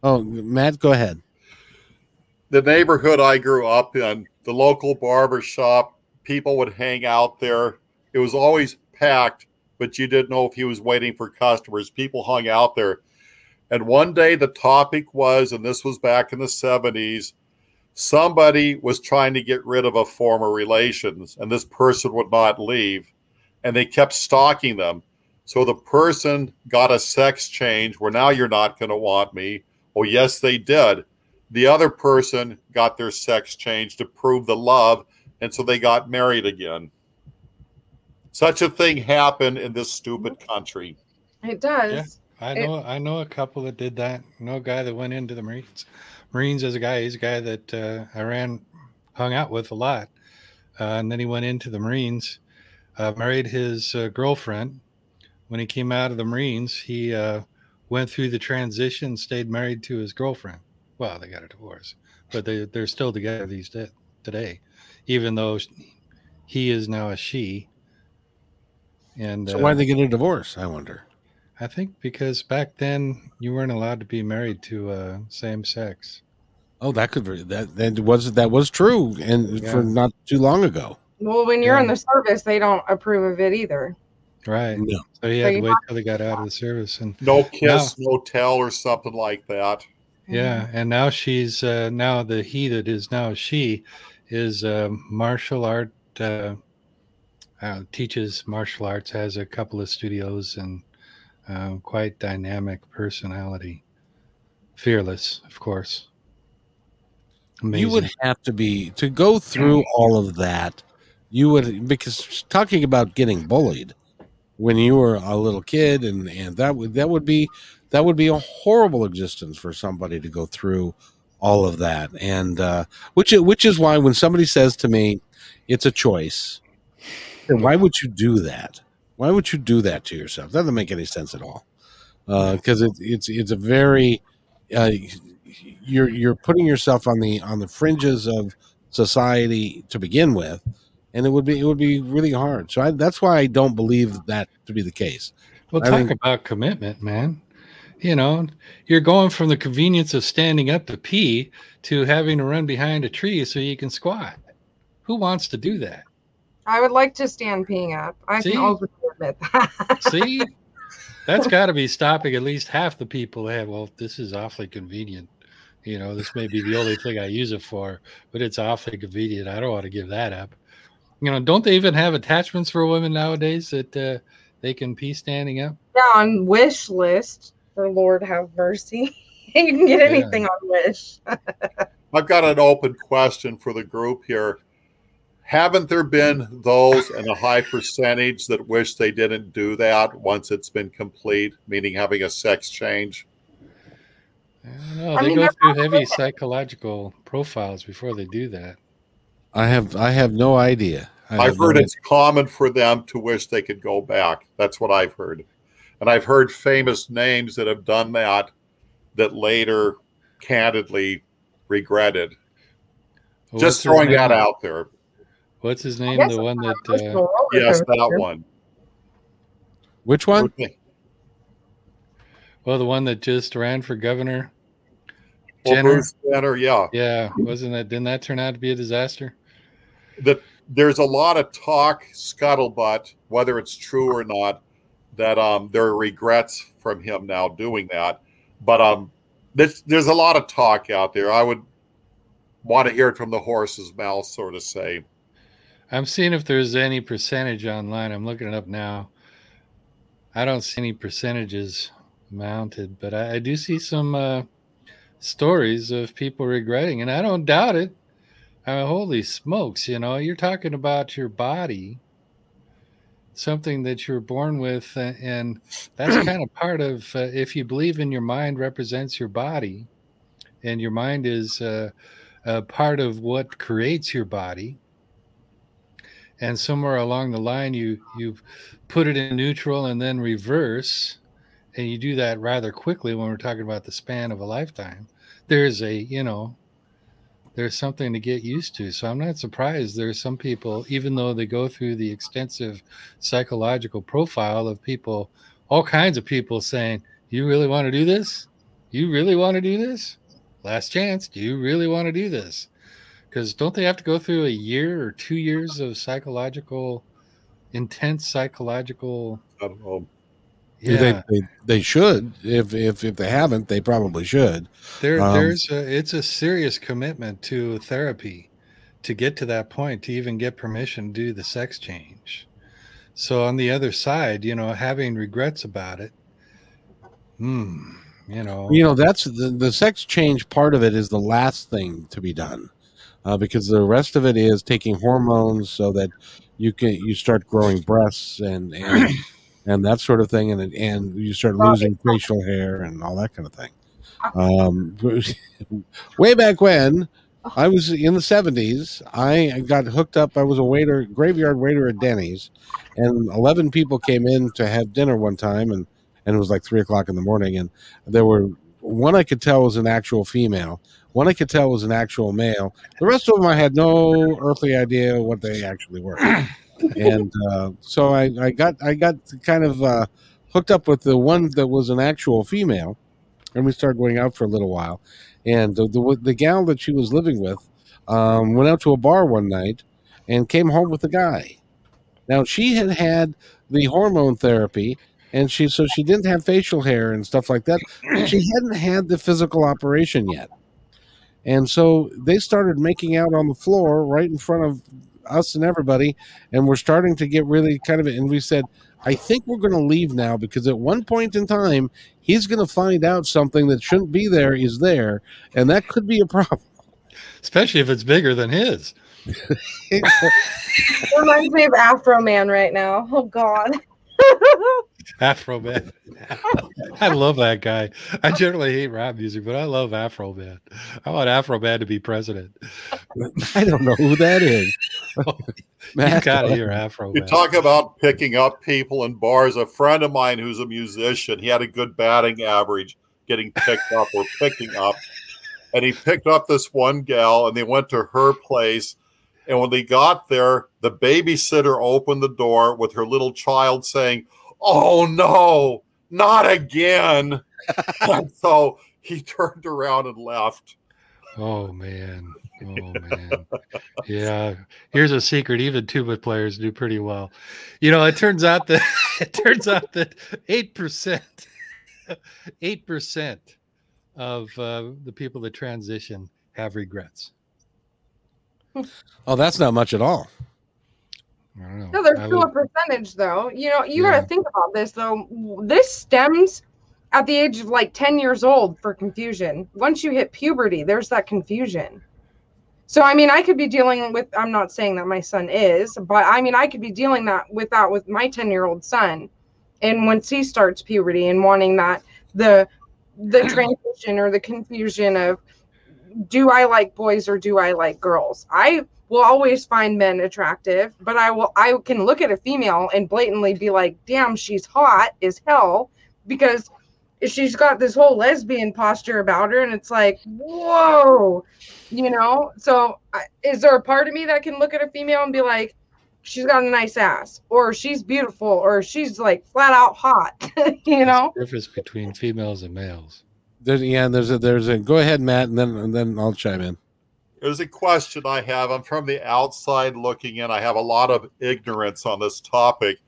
Oh, Matt, go ahead. the neighborhood I grew up in, the local barber shop, people would hang out there. It was always packed, but you didn't know if he was waiting for customers. People hung out there. And one day the topic was, and this was back in the 70s, somebody was trying to get rid of a former relations, and this person would not leave. And they kept stalking them. So the person got a sex change where now you're not going to want me. Oh, yes, they did the other person got their sex change to prove the love, and so they got married again. Such a thing happened in this stupid mm-hmm. country. it does Yeah. I It- know I know a couple that did that. I know a guy that went into the Marines. Marines as a guy, he's a guy that uh, I ran hung out with a lot. Uh, and then he went into the Marines, uh, married his uh, girlfriend. When he came out of the Marines, he uh, went through the transition, stayed married to his girlfriend. Well, they got a divorce, but they, they're still together these da- today, even though he is now a she. And So uh, why did they get a divorce? I wonder. I think because back then you weren't allowed to be married to uh, same sex. Oh, that could be that that was that was true, and Yeah. for not too long ago. well when you're in the service they don't approve of it either Right. No. So he So had to wait till they got out of the service. And No kiss, no tell, or something like that. yeah, and now she's uh, now the he that is now she is a martial art uh, uh, teaches martial arts, has a couple of studios, and um, quite dynamic personality. Fearless, of course. Amazing. You would have to be to go through all of that. you would because talking about getting bullied when you were a little kid and and that would that would be that would be a horrible existence for somebody to go through all of that and uh which which is why when somebody says to me it's a choice then why would you do that why would you do that to yourself that doesn't make any sense at all because it, it's it's a very uh, you're you're putting yourself on the on the fringes of society to begin with, and it would be it would be really hard. So I, that's why I don't believe that to be the case. Well, I talk think- about commitment, man. You know, you're going from the convenience of standing up to pee to having to run behind a tree so you can squat. Who wants to do that? I would like to stand peeing up. I See? can openly admit that. See, that's got to be stopping at least half the people. Hey, well, this is awfully convenient. You know, this may be the only thing I use it for, but it's awfully convenient. I don't want to give that up. You know, don't they even have attachments for women nowadays that uh, they can pee standing up? yeah, on wish list for Lord have mercy. you can get Yeah. anything on wish. I've got an open question for the group here. Haven't there been those in a high percentage that wish they didn't do that once it's been complete, meaning having a sex change? I don't know. I they mean, go through probably- heavy psychological profiles before they do that. I have I have no idea. I I've have no heard idea. it's common for them to wish they could go back. That's what I've heard. And I've heard famous names that have done that that later candidly regretted. Well, Just throwing that out there. What's his name? The one that uh, of the world is Yes, that one. which one? Well, the one that just ran for governor. Well, Jenner. Bruce Jenner, yeah. Yeah, wasn't that? Didn't that turn out to be a disaster? that there's a lot of talk, scuttlebutt, whether it's true or not, that um, there are regrets from him now doing that. But um, there's, there's a lot of talk out there. I would want to hear it from the horse's mouth, so to say. I'm seeing if there's any percentage online. I'm looking it up now. I don't see any percentages mounted, but I, I do see some uh, stories of people regretting, and I don't doubt it. I mean, holy smokes, you know, you're talking about your body, something that you're born with, uh, and that's kind of part of, uh, if you believe in your mind represents your body, and your mind is uh, a part of what creates your body and somewhere along the line you you put it in neutral and then reverse and you do that rather quickly when we're talking about the span of a lifetime there's a you know there's something to get used to. So i'm not surprised there's some people even though they go through the extensive psychological profile of people all kinds of people saying you really want to do this? You really want to do this? Last chance. Do you really want to do this because don't they have to go through a year or two years of psychological intense psychological I don't know. yeah They, they they should. If if if they haven't, they probably should. there um, there's a it's a serious commitment to therapy to get to that point to even get permission to do the sex change so on the other side you know having regrets about it hmm you know You know, that's the the sex change part of it is the last thing to be done, uh, because the rest of it is taking hormones so that you can you start growing breasts and and and that sort of thing, and and you start losing facial hair and all that kind of thing. Um, way back when. I was in the seventies. I got hooked up. I was a waiter, graveyard waiter at Denny's, and eleven people came in to have dinner one time, and and it was like three o'clock in the morning, and there were one I could tell was an actual female, one I could tell was an actual male. The rest of them I had no earthly idea what they actually were, and uh, so I, I got I got kind of uh, hooked up with the one that was an actual female, and we started going out for a little while, and the the, the gal that she was living with um, went out to a bar one night and came home with a guy. Now she had had the hormone therapy and she so she didn't have facial hair and stuff like that. She hadn't had the physical operation yet, and so they started making out on the floor right in front of us and everybody, and we're starting to get really kind of. And we said, "I think we're going to leave now because at one point in time he's going to find out something that shouldn't be there is there, and that could be a problem." especially if it's bigger than his Reminds me of Afroman right now. Oh God. Afroman. I love that guy. I generally hate rap music, but I love Afroman. I want Afroman to be president. I don't know who that is. You got to hear Afro You Man. talk about picking up people in bars. A friend of mine who's a musician, he had a good batting average getting picked up or picking up. And he picked up this one gal and they went to her place. And when they got there, the babysitter opened the door with her little child saying, Oh no, not again. and so he turned around and left. Oh man. Oh man. Yeah. Here's a secret. Even tuba players do pretty well. You know, it turns out that it turns out that eight percent, eight percent of uh, the people that transition have regrets. Oh, that's not much at all. I don't know. No, there's I still would- a percentage though. You know, you Yeah. gotta think about this though. This stems at the age of like 10 years old for confusion. Once you hit puberty, there's that confusion. So I mean, I could be dealing with I'm not saying that my son is, but I mean I could be dealing that with that with my 10-year-old son. And once he starts puberty and wanting that the the transition or the confusion of do I like boys or do I like girls? I will always find men attractive, but I will I can look at a female and blatantly be like, "Damn, she's hot as hell," because she's got this whole lesbian posture about her, and it's like, whoa, you know. So, is there a part of me that can look at a female and be like, "She's got a nice ass," or "She's beautiful," or "She's like flat out hot," you know? There's difference between females and males. There's, yeah, there's a there's a go ahead, Matt, and then and then I'll chime in. There's a question I have. I'm from the outside looking in. I have a lot of ignorance on this topic.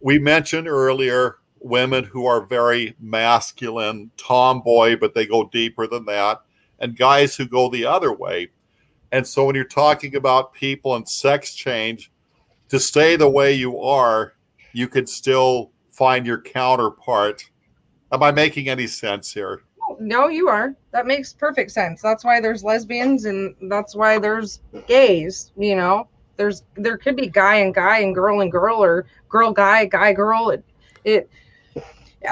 We mentioned earlier women who are very masculine, tomboy, but they go deeper than that, and guys who go the other way. And so when you're talking about people and sex change, to stay the way you are, you could still find your counterpart. Am I making any sense here? No, you are. That makes perfect sense. That's why there's lesbians and that's why there's gays, you know. There's there could be guy and guy and girl and girl or girl guy, guy girl. It it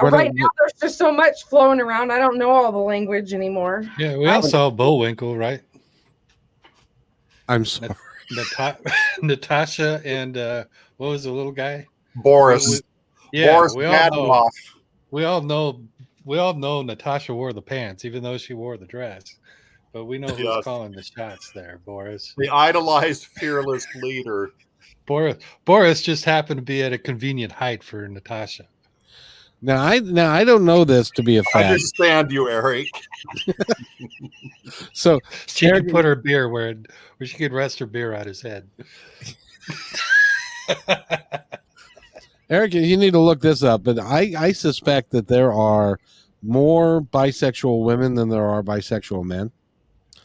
What right a- now there's just so much flowing around. I don't know all the language anymore. Yeah, we all would- saw Bullwinkle, right? I'm sorry. Nata- Natasha and uh, what was the little guy? Boris. Yeah, Boris we all know. We all know. We all know Natasha wore the pants, even though she wore the dress. But we know who's Yes. calling the shots there, Boris. the idolized fearless leader. Boris. Boris just happened to be at a convenient height for Natasha. Now I now I don't know this to be a fact. I understand you, Eric. So She Eric- could put her beer where where she could rest her beer on his head. Eric, you need to look this up, but I I suspect that there are more bisexual women than there are bisexual men.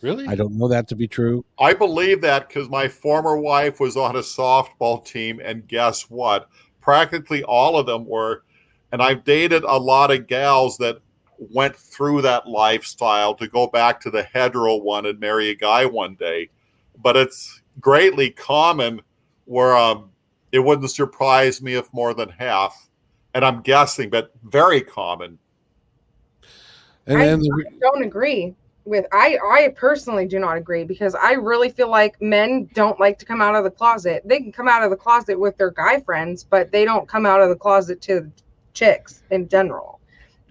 Really? I don't know that to be true. I believe that because my former wife was on a softball team, and guess what? Practically all of them were. And I've dated a lot of gals that went through that lifestyle to go back to the hetero one and marry a guy one day. But it's greatly common where um, it wouldn't surprise me if more than half. And I'm guessing, but very common. And I then the, don't agree with I I personally do not agree because I really feel like men don't like to come out of the closet. They can come out of the closet with their guy friends, but they don't come out of the closet to chicks in general.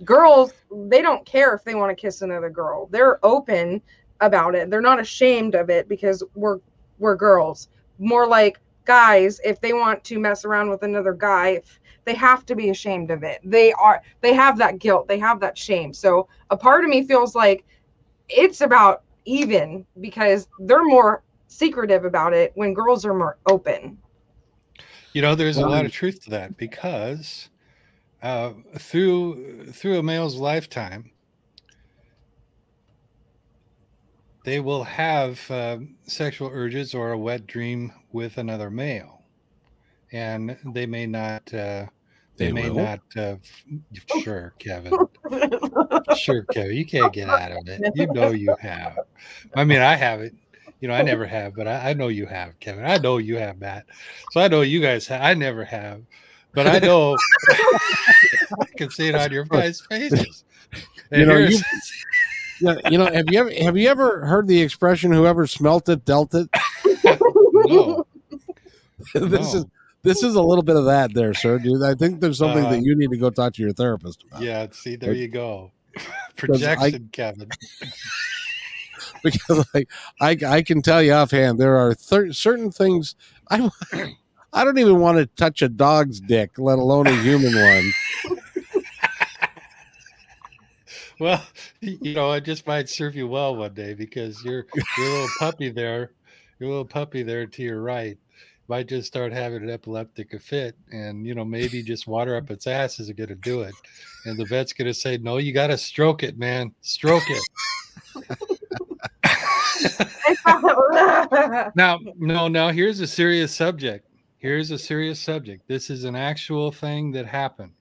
Girls, they don't care if they want to kiss another girl. They're open about it. They're not ashamed of it because we're we're girls. More like guys, if they want to mess around with another guy, they have to be ashamed of it. They are they have that guilt, they have that shame. So a part of me feels like it's about even because they're more secretive about it when girls are more open. You know, there's a lot of truth to that because uh, through through a male's lifetime, they will have um sexual urges or a wet dream with another male, and they may not. Uh, they, They may will? not. Uh, f- sure, Kevin. sure, Kevin. You can't get out of it. You know you have. I mean, I have it. You know, I never have, but I, I know you have, Kevin. I know you have, Matt. So I know you guys have. I never have, but I know I can see it on your guys' faces. And You know, you- Yeah, you know, have you ever have you ever heard the expression "whoever smelt it dealt it"? no, this No. is this is a little bit of that, there, sir. Dude, I think there's something Uh, that you need to go talk to your therapist about. yeah. See, there you go. I- Projection, Kevin. because like I I can tell you offhand, there are thir- certain things I I don't even want to touch a dog's dick, let alone a human one. Well, you know, it just might serve you well one day because your your little puppy there, your little puppy there to your right, might just start having an epileptic fit, and you know maybe just water up its ass isn't going to do it, and the vet's going to say, "No, you got to stroke it, man, stroke it." now, no, now here's a serious subject. Here's a serious subject. This is an actual thing that happened,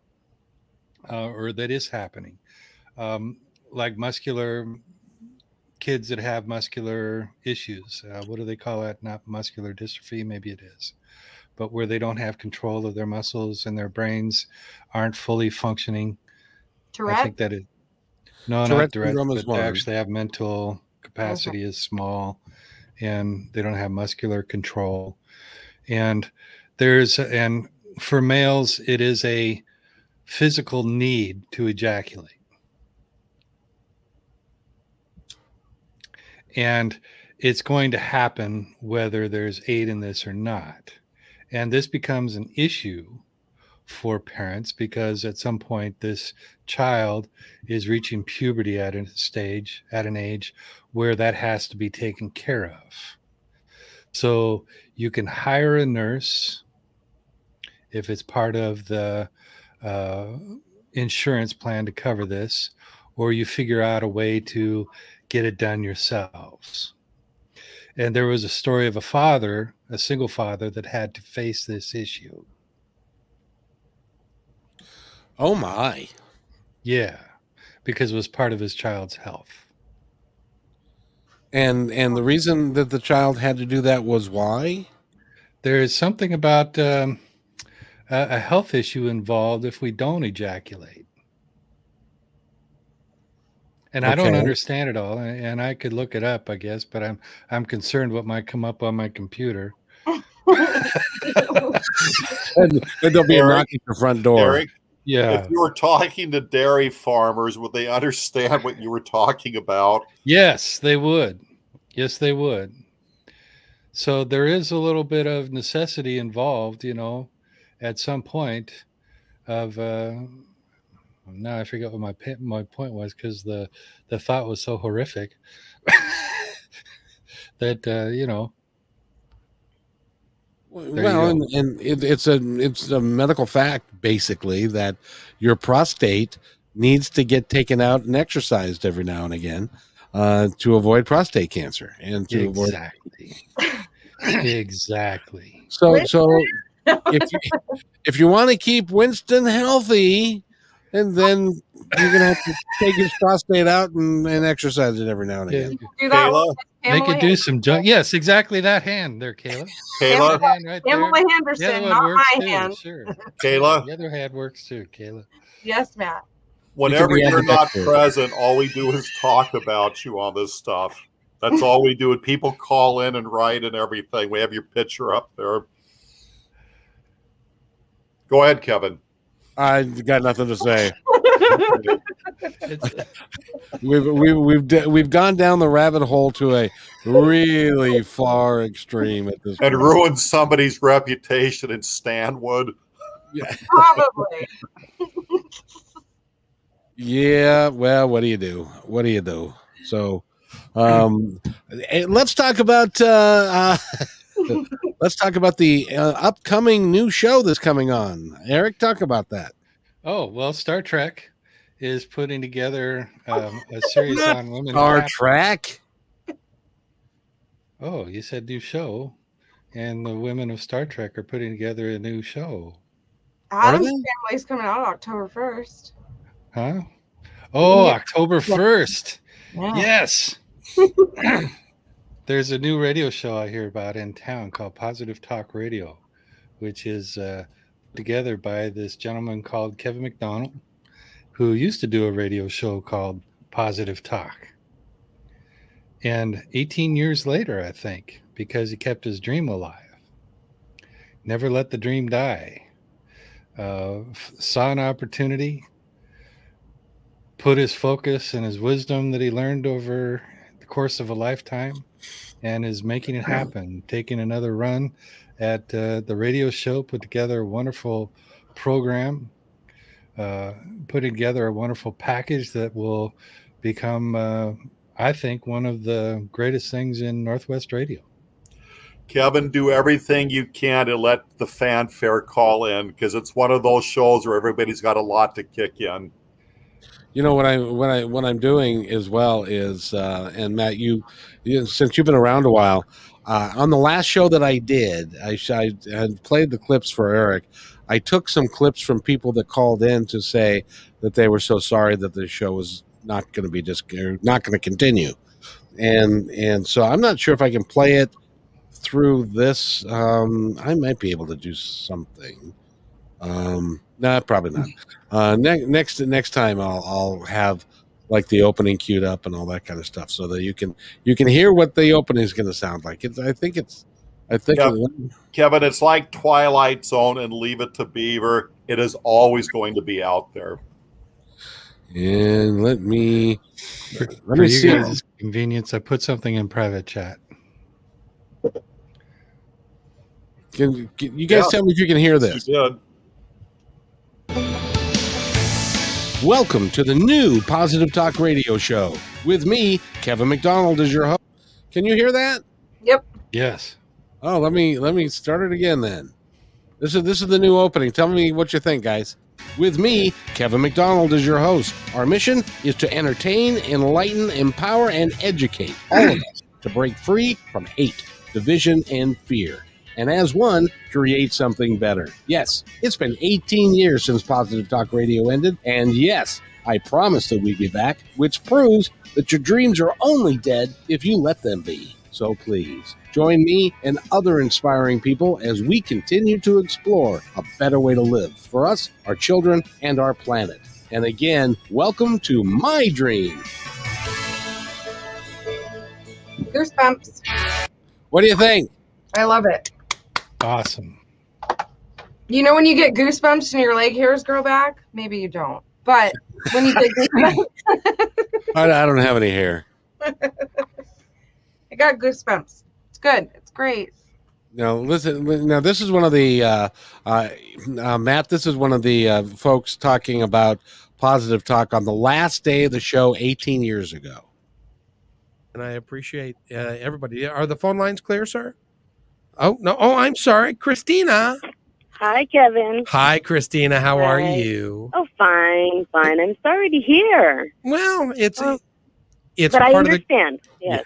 uh, or that is happening. Um, like muscular kids that have muscular issues. Uh, what do they call that? Not muscular dystrophy, maybe it is, but where they don't have control of their muscles and their brains aren't fully functioning. I think that it. No, Tourette not direct, but they actually have mental capacity is small, and they don't have muscular control. And there's and for males, it is a physical need to ejaculate. And it's going to happen whether there's aid in this or not. And this becomes an issue for parents because at some point this child is reaching puberty at a stage at an age where that has to be taken care of so you can hire a nurse if it's part of the uh, insurance plan to cover this or you figure out a way to get it done yourselves and there was a story of a father a single father that had to face this issue Oh my! Yeah, because it was part of his child's health. And and the reason that the child had to do that was why? There is something about um, a, a health issue involved if we don't ejaculate. And I don't understand it all, and and I could look it up, I guess, but I'm I'm concerned what might come up on my computer. And, and there'll be a knock at your front door. Eric, Yeah. if you were talking to dairy farmers, would they understand what you were talking about? Yes, they would. Yes, they would. So there is a little bit of necessity involved, you know, at some point of uh now I forget what my my point was because the the thought was so horrific that uh, you know you well, go. and, and it, it's a it's a medical fact basically that your prostate needs to get taken out and exercised every now and again uh, to avoid prostate cancer and to avoid. exactly exactly So so if you, if you want to keep Winston healthy, and then you're gonna have to take his prostate out and, and exercise it every now and Yeah, again. do that Kayla, with make it do some junk yes exactly that hand there Kayla Kayla, That hand right there. Pamela Henderson, one not my too, hand. Sure. Kayla. The other hand works too, Kayla. Yes, Matt. Whenever be you're not ambidextrous. present, all we do is talk about you on this stuff. That's all we do. And people call in and write and everything. We have your picture up there. Go ahead, Kevin. I got nothing to say. We've we've we've d- we've gone down the rabbit hole to a really far extreme at this And point. ruin somebody's reputation in Stanwood. Probably. Yeah, well, what do you do? What do you do? So, um, eh, let's talk about uh, uh, let's talk about the uh, upcoming new show that's coming on. Eric, talk about that. oh well, Star Trek is putting together um, a series on women. Our cap- track. oh, you said new show, and the women of Star Trek are putting together a new show, Adam's they? family's coming out October 1st. huh? Oh, Yeah. October first. Yeah. Yes. there's a new radio show I hear about in town called Positive Talk Radio, which is uh, together by this gentleman called Kevin McDonald, who used to do a radio show called Positive Talk. And 18 years later, I think, because he kept his dream alive, never let the dream die, uh, saw an opportunity, put his focus and his wisdom that he learned over the course of a lifetime, and is making it happen, taking another run at uh, the radio show, put together a wonderful program, uh, put together a wonderful package that will become, uh, I think, one of the greatest things in Northwest radio. Kevin, do everything you can to let the fanfare call in because it's one of those shows where everybody's got a lot to kick in. You know what I what I what I'm doing as well is uh, and Matt, you, you since you've been around a while, uh, on the last show that I did, I, I had played the clips for Eric. I took some clips from people that called in to say that they were so sorry that the show was not going to be just or not going to continue, and and so I'm not sure if I can play it through this. Um, I might be able to do something. Um, no, probably not. Uh, ne- next next time I'll I'll have like the opening queued up and all that kind of stuff, so that you can you can hear what the opening is going to sound like. It's I think it's I think Yeah. it- Kevin, it's like Twilight Zone and Leave It to Beaver. It is always going to be out there. and let me For, let for me see. guys' convenience, I put something in private chat. Can, can you guys Yeah. tell me if you can hear this? You did. Welcome to the new Positive Talk Radio Show with me, Kevin McDonald, as your host. Can you hear that? Yep. Yes. Oh, let me let me start it again then. This is this is the new opening. Tell me what you think, guys. With me, Kevin McDonald is your host. Our mission is to entertain, enlighten, empower, and educate all of us to break free from hate, division, and fear. And as one, create something better. Yes, it's been 18 years since Positive Talk Radio ended, and yes, I promised that we'd be back, which proves that your dreams are only dead if you let them be. So please join me and other inspiring people as we continue to explore a better way to live for us, our children, and our planet. And again, welcome to my dream. Goosebumps. What do you think? I love it. Awesome. You know when you get goosebumps and your leg hairs grow back? Maybe you don't. But when you get goosebumps, I, I don't have any hair. I got goosebumps. It's good. It's great. Now listen. Now this is one of the uh, uh, uh, Matt. This is one of the uh, folks talking about positive talk on the last day of the show 18 years ago. and I appreciate uh, everybody. Are the phone lines clear, sir? Oh no! Oh, I'm sorry, Christina. Hi, Kevin. Hi, Christina. How are you? Oh, fine, fine. I'm sorry to hear, Well, it's Oh. it's but I part of the understand. Yeah,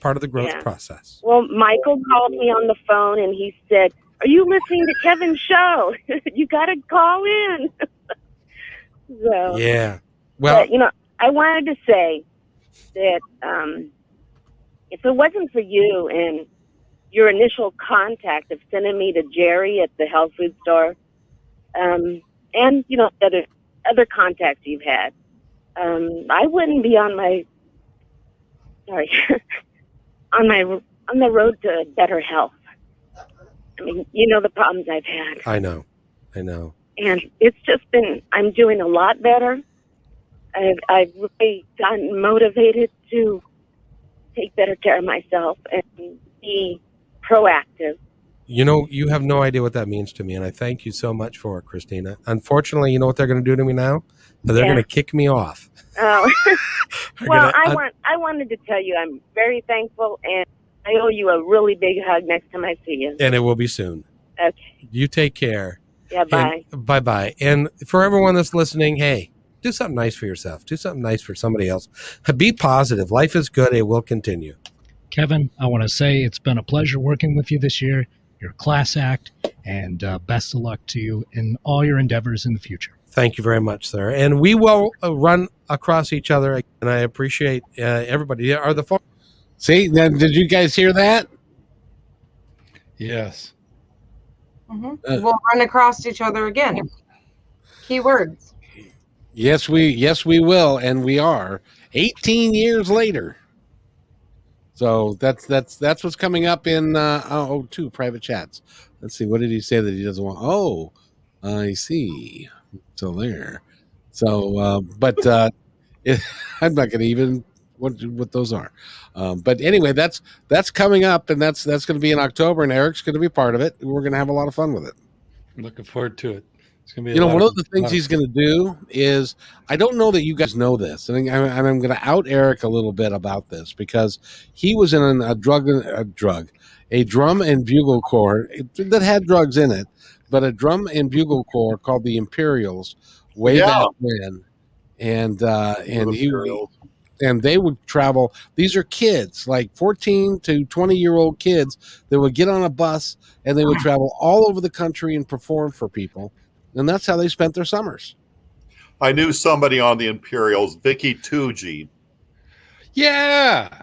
part of the growth Yeah. process. Well, Michael called me on the phone and he said, "Are you listening to Kevin's show? you got to call in." so, Yeah. Well, but you know, I wanted to say that um, if it wasn't for you and your initial contact of sending me to Jerry at the health food store, um, and you know other other contacts you've had, um, I wouldn't be on my sorry on my on the road to better health. I mean, you know the problems I've had I know, I know. and it's just been i'm doing a lot better i've i've really gotten motivated to take better care of myself and be proactive You know, you have no idea what that means to me, and I thank you so much for it, Christina. Unfortunately, you know what they're going to do to me now? They're Yeah. going to kick me off. oh well gonna- i want i wanted to tell you i'm very thankful and i owe you a really big hug next time i see you and it will be soon. okay You take care. yeah bye Bye bye. And for everyone that's listening, hey, do something nice for yourself. Do something nice for somebody else. Be positive. Life is good. It will continue. Kevin, I want to say it's been a pleasure working with you this year. You're a class act, and uh, best of luck to you in all your endeavors in the future. Thank you very much, sir. And we will uh, run across each other. And I appreciate uh, everybody. Are the phone? See, now, did you guys hear that? Yes. Mhm. Uh, we'll run across each other again. Keywords. Yes, we yes we will, and we are 18 years later. So that's that's that's what's coming up in uh, oh two private chats. Let's see, what did he say that he doesn't want? Oh, I see. So there. So, uh, but uh, it, I'm not going to even what what those are. Um, but anyway, that's that's coming up, and that's that's going to be in October, and Eric's going to be part of it. We're going to have a lot of fun with it. Looking forward to it. It's gonna be. You know, one of the things lot he's going to do is I don't know that you guys know this, and I'm, I'm going to out Eric a little bit about this because he was in a drug, a drug, a drum and bugle corps that had drugs in it, but a drum and bugle corps called the Imperials way Yeah. back when, and uh, and he and they would travel. These are kids, like 14 to 20 year old kids that would get on a bus and they would travel all over the country and perform for people. And that's how they spent their summers. I knew somebody on the Imperials, Vicky Tucci. Yeah.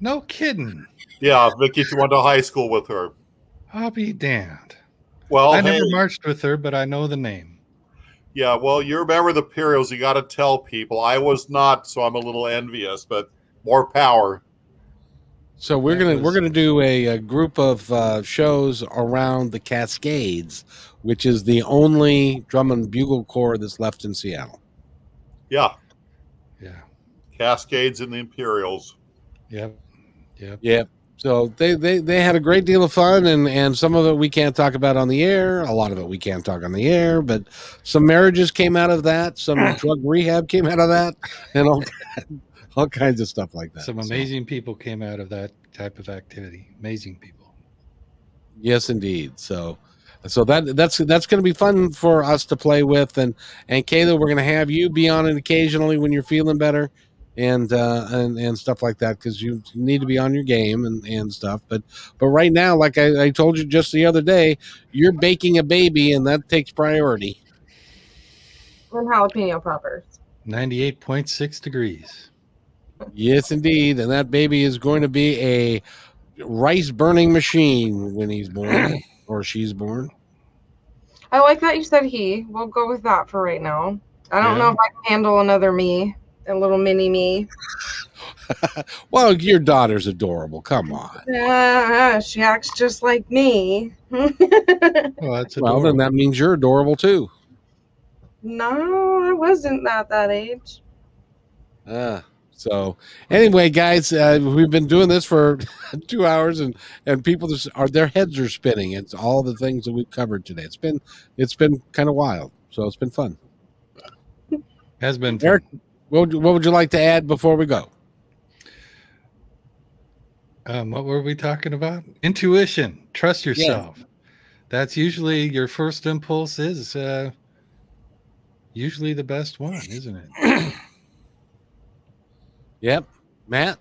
No kidding. Yeah, Vicky went to high school with her. I'll be damned. Well, I hey, never marched with her, but I know the name. yeah, well, you remember the Imperials. You got to tell people. I was not, so I'm a little envious, but more power. So we're That gonna was- we're gonna do a, a group of uh, shows around the Cascades, which is the only drum and bugle corps that's left in Seattle. Yeah, Yeah. Cascades and the Imperials. Yep. Yep. Yep. So they, they they had a great deal of fun, and and some of it we can't talk about on the air. A lot of it we can't talk on the air, but some marriages came out of that. Some drug rehab came out of that, and all all kinds of stuff like that. Some So, amazing people came out of that type of activity. Amazing people. yes, indeed. So. So that that's that's going to be fun for us to play with, and and Kayla, we're going to have you be on it occasionally when you're feeling better, and uh, and and stuff like that because you need to be on your game and and stuff. But but right now, like I, I told you just the other day, you're baking a baby, and that takes priority. And jalapeno poppers. 98.6 degrees. Yes, indeed, and that baby is going to be a rice burning machine when he's born or she's born. I like that you said he. We'll go with that for right now. I don't Yeah. know if I can handle another me, a little mini me. Well, your daughter's adorable. Come on. Uh, she acts just like me. Well, that's Well, then that means you're adorable too. no, I wasn't that that age. Ah, so anyway, guys, uh, we've been doing this for two hours, and and people just are their heads are spinning. It's all the things that we've covered today. It's been it's been kind of wild, so it's been fun. Has been fun. Eric, what would, you- what would you like to add before we go? Um, what were we talking about? Intuition. Trust yourself. That's usually your first impulse is uh, usually the best one, isn't it? Yep, Matt.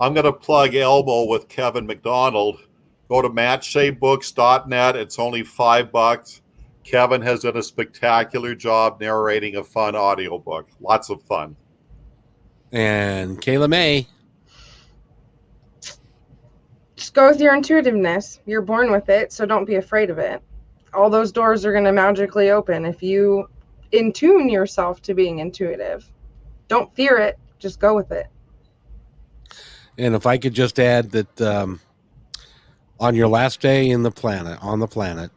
I'm going to plug Elbow with Kevin McDonald. Go to matchsavebooks.net. It's only five bucks. Kevin has done a spectacular job narrating a fun audiobook. Lots of fun. And Kayla May. Just go with your intuitiveness. You're born with it, so don't be afraid of it. All those doors are going to magically open if you in tune yourself to being intuitive. Don't fear it, just go with it. And if I could just add that um, on your last day in the planet, on the planet,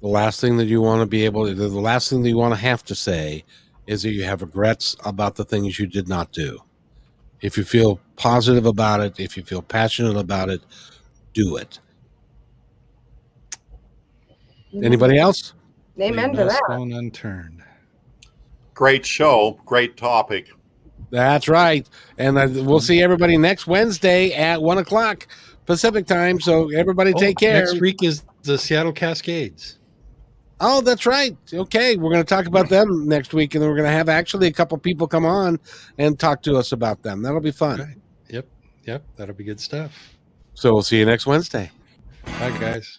the last thing that you want to be able to, the last thing that you want to have to say is that you have regrets about the things you did not do. If you feel positive about it, if you feel passionate about it, do it. Anybody else? Amen Leave to that. stone unturned. Great show. Great topic. That's right. And uh, we'll see everybody next Wednesday at one o'clock Pacific time. So everybody take Oh, care. Next week is the Seattle Cascades. Oh, that's right. Okay, we're going to talk about them next week, and then we're going to have actually a couple people come on and talk to us about them. That'll be fun. Right. Yep. Yep. That'll be good stuff. So we'll see you next Wednesday. Bye, guys.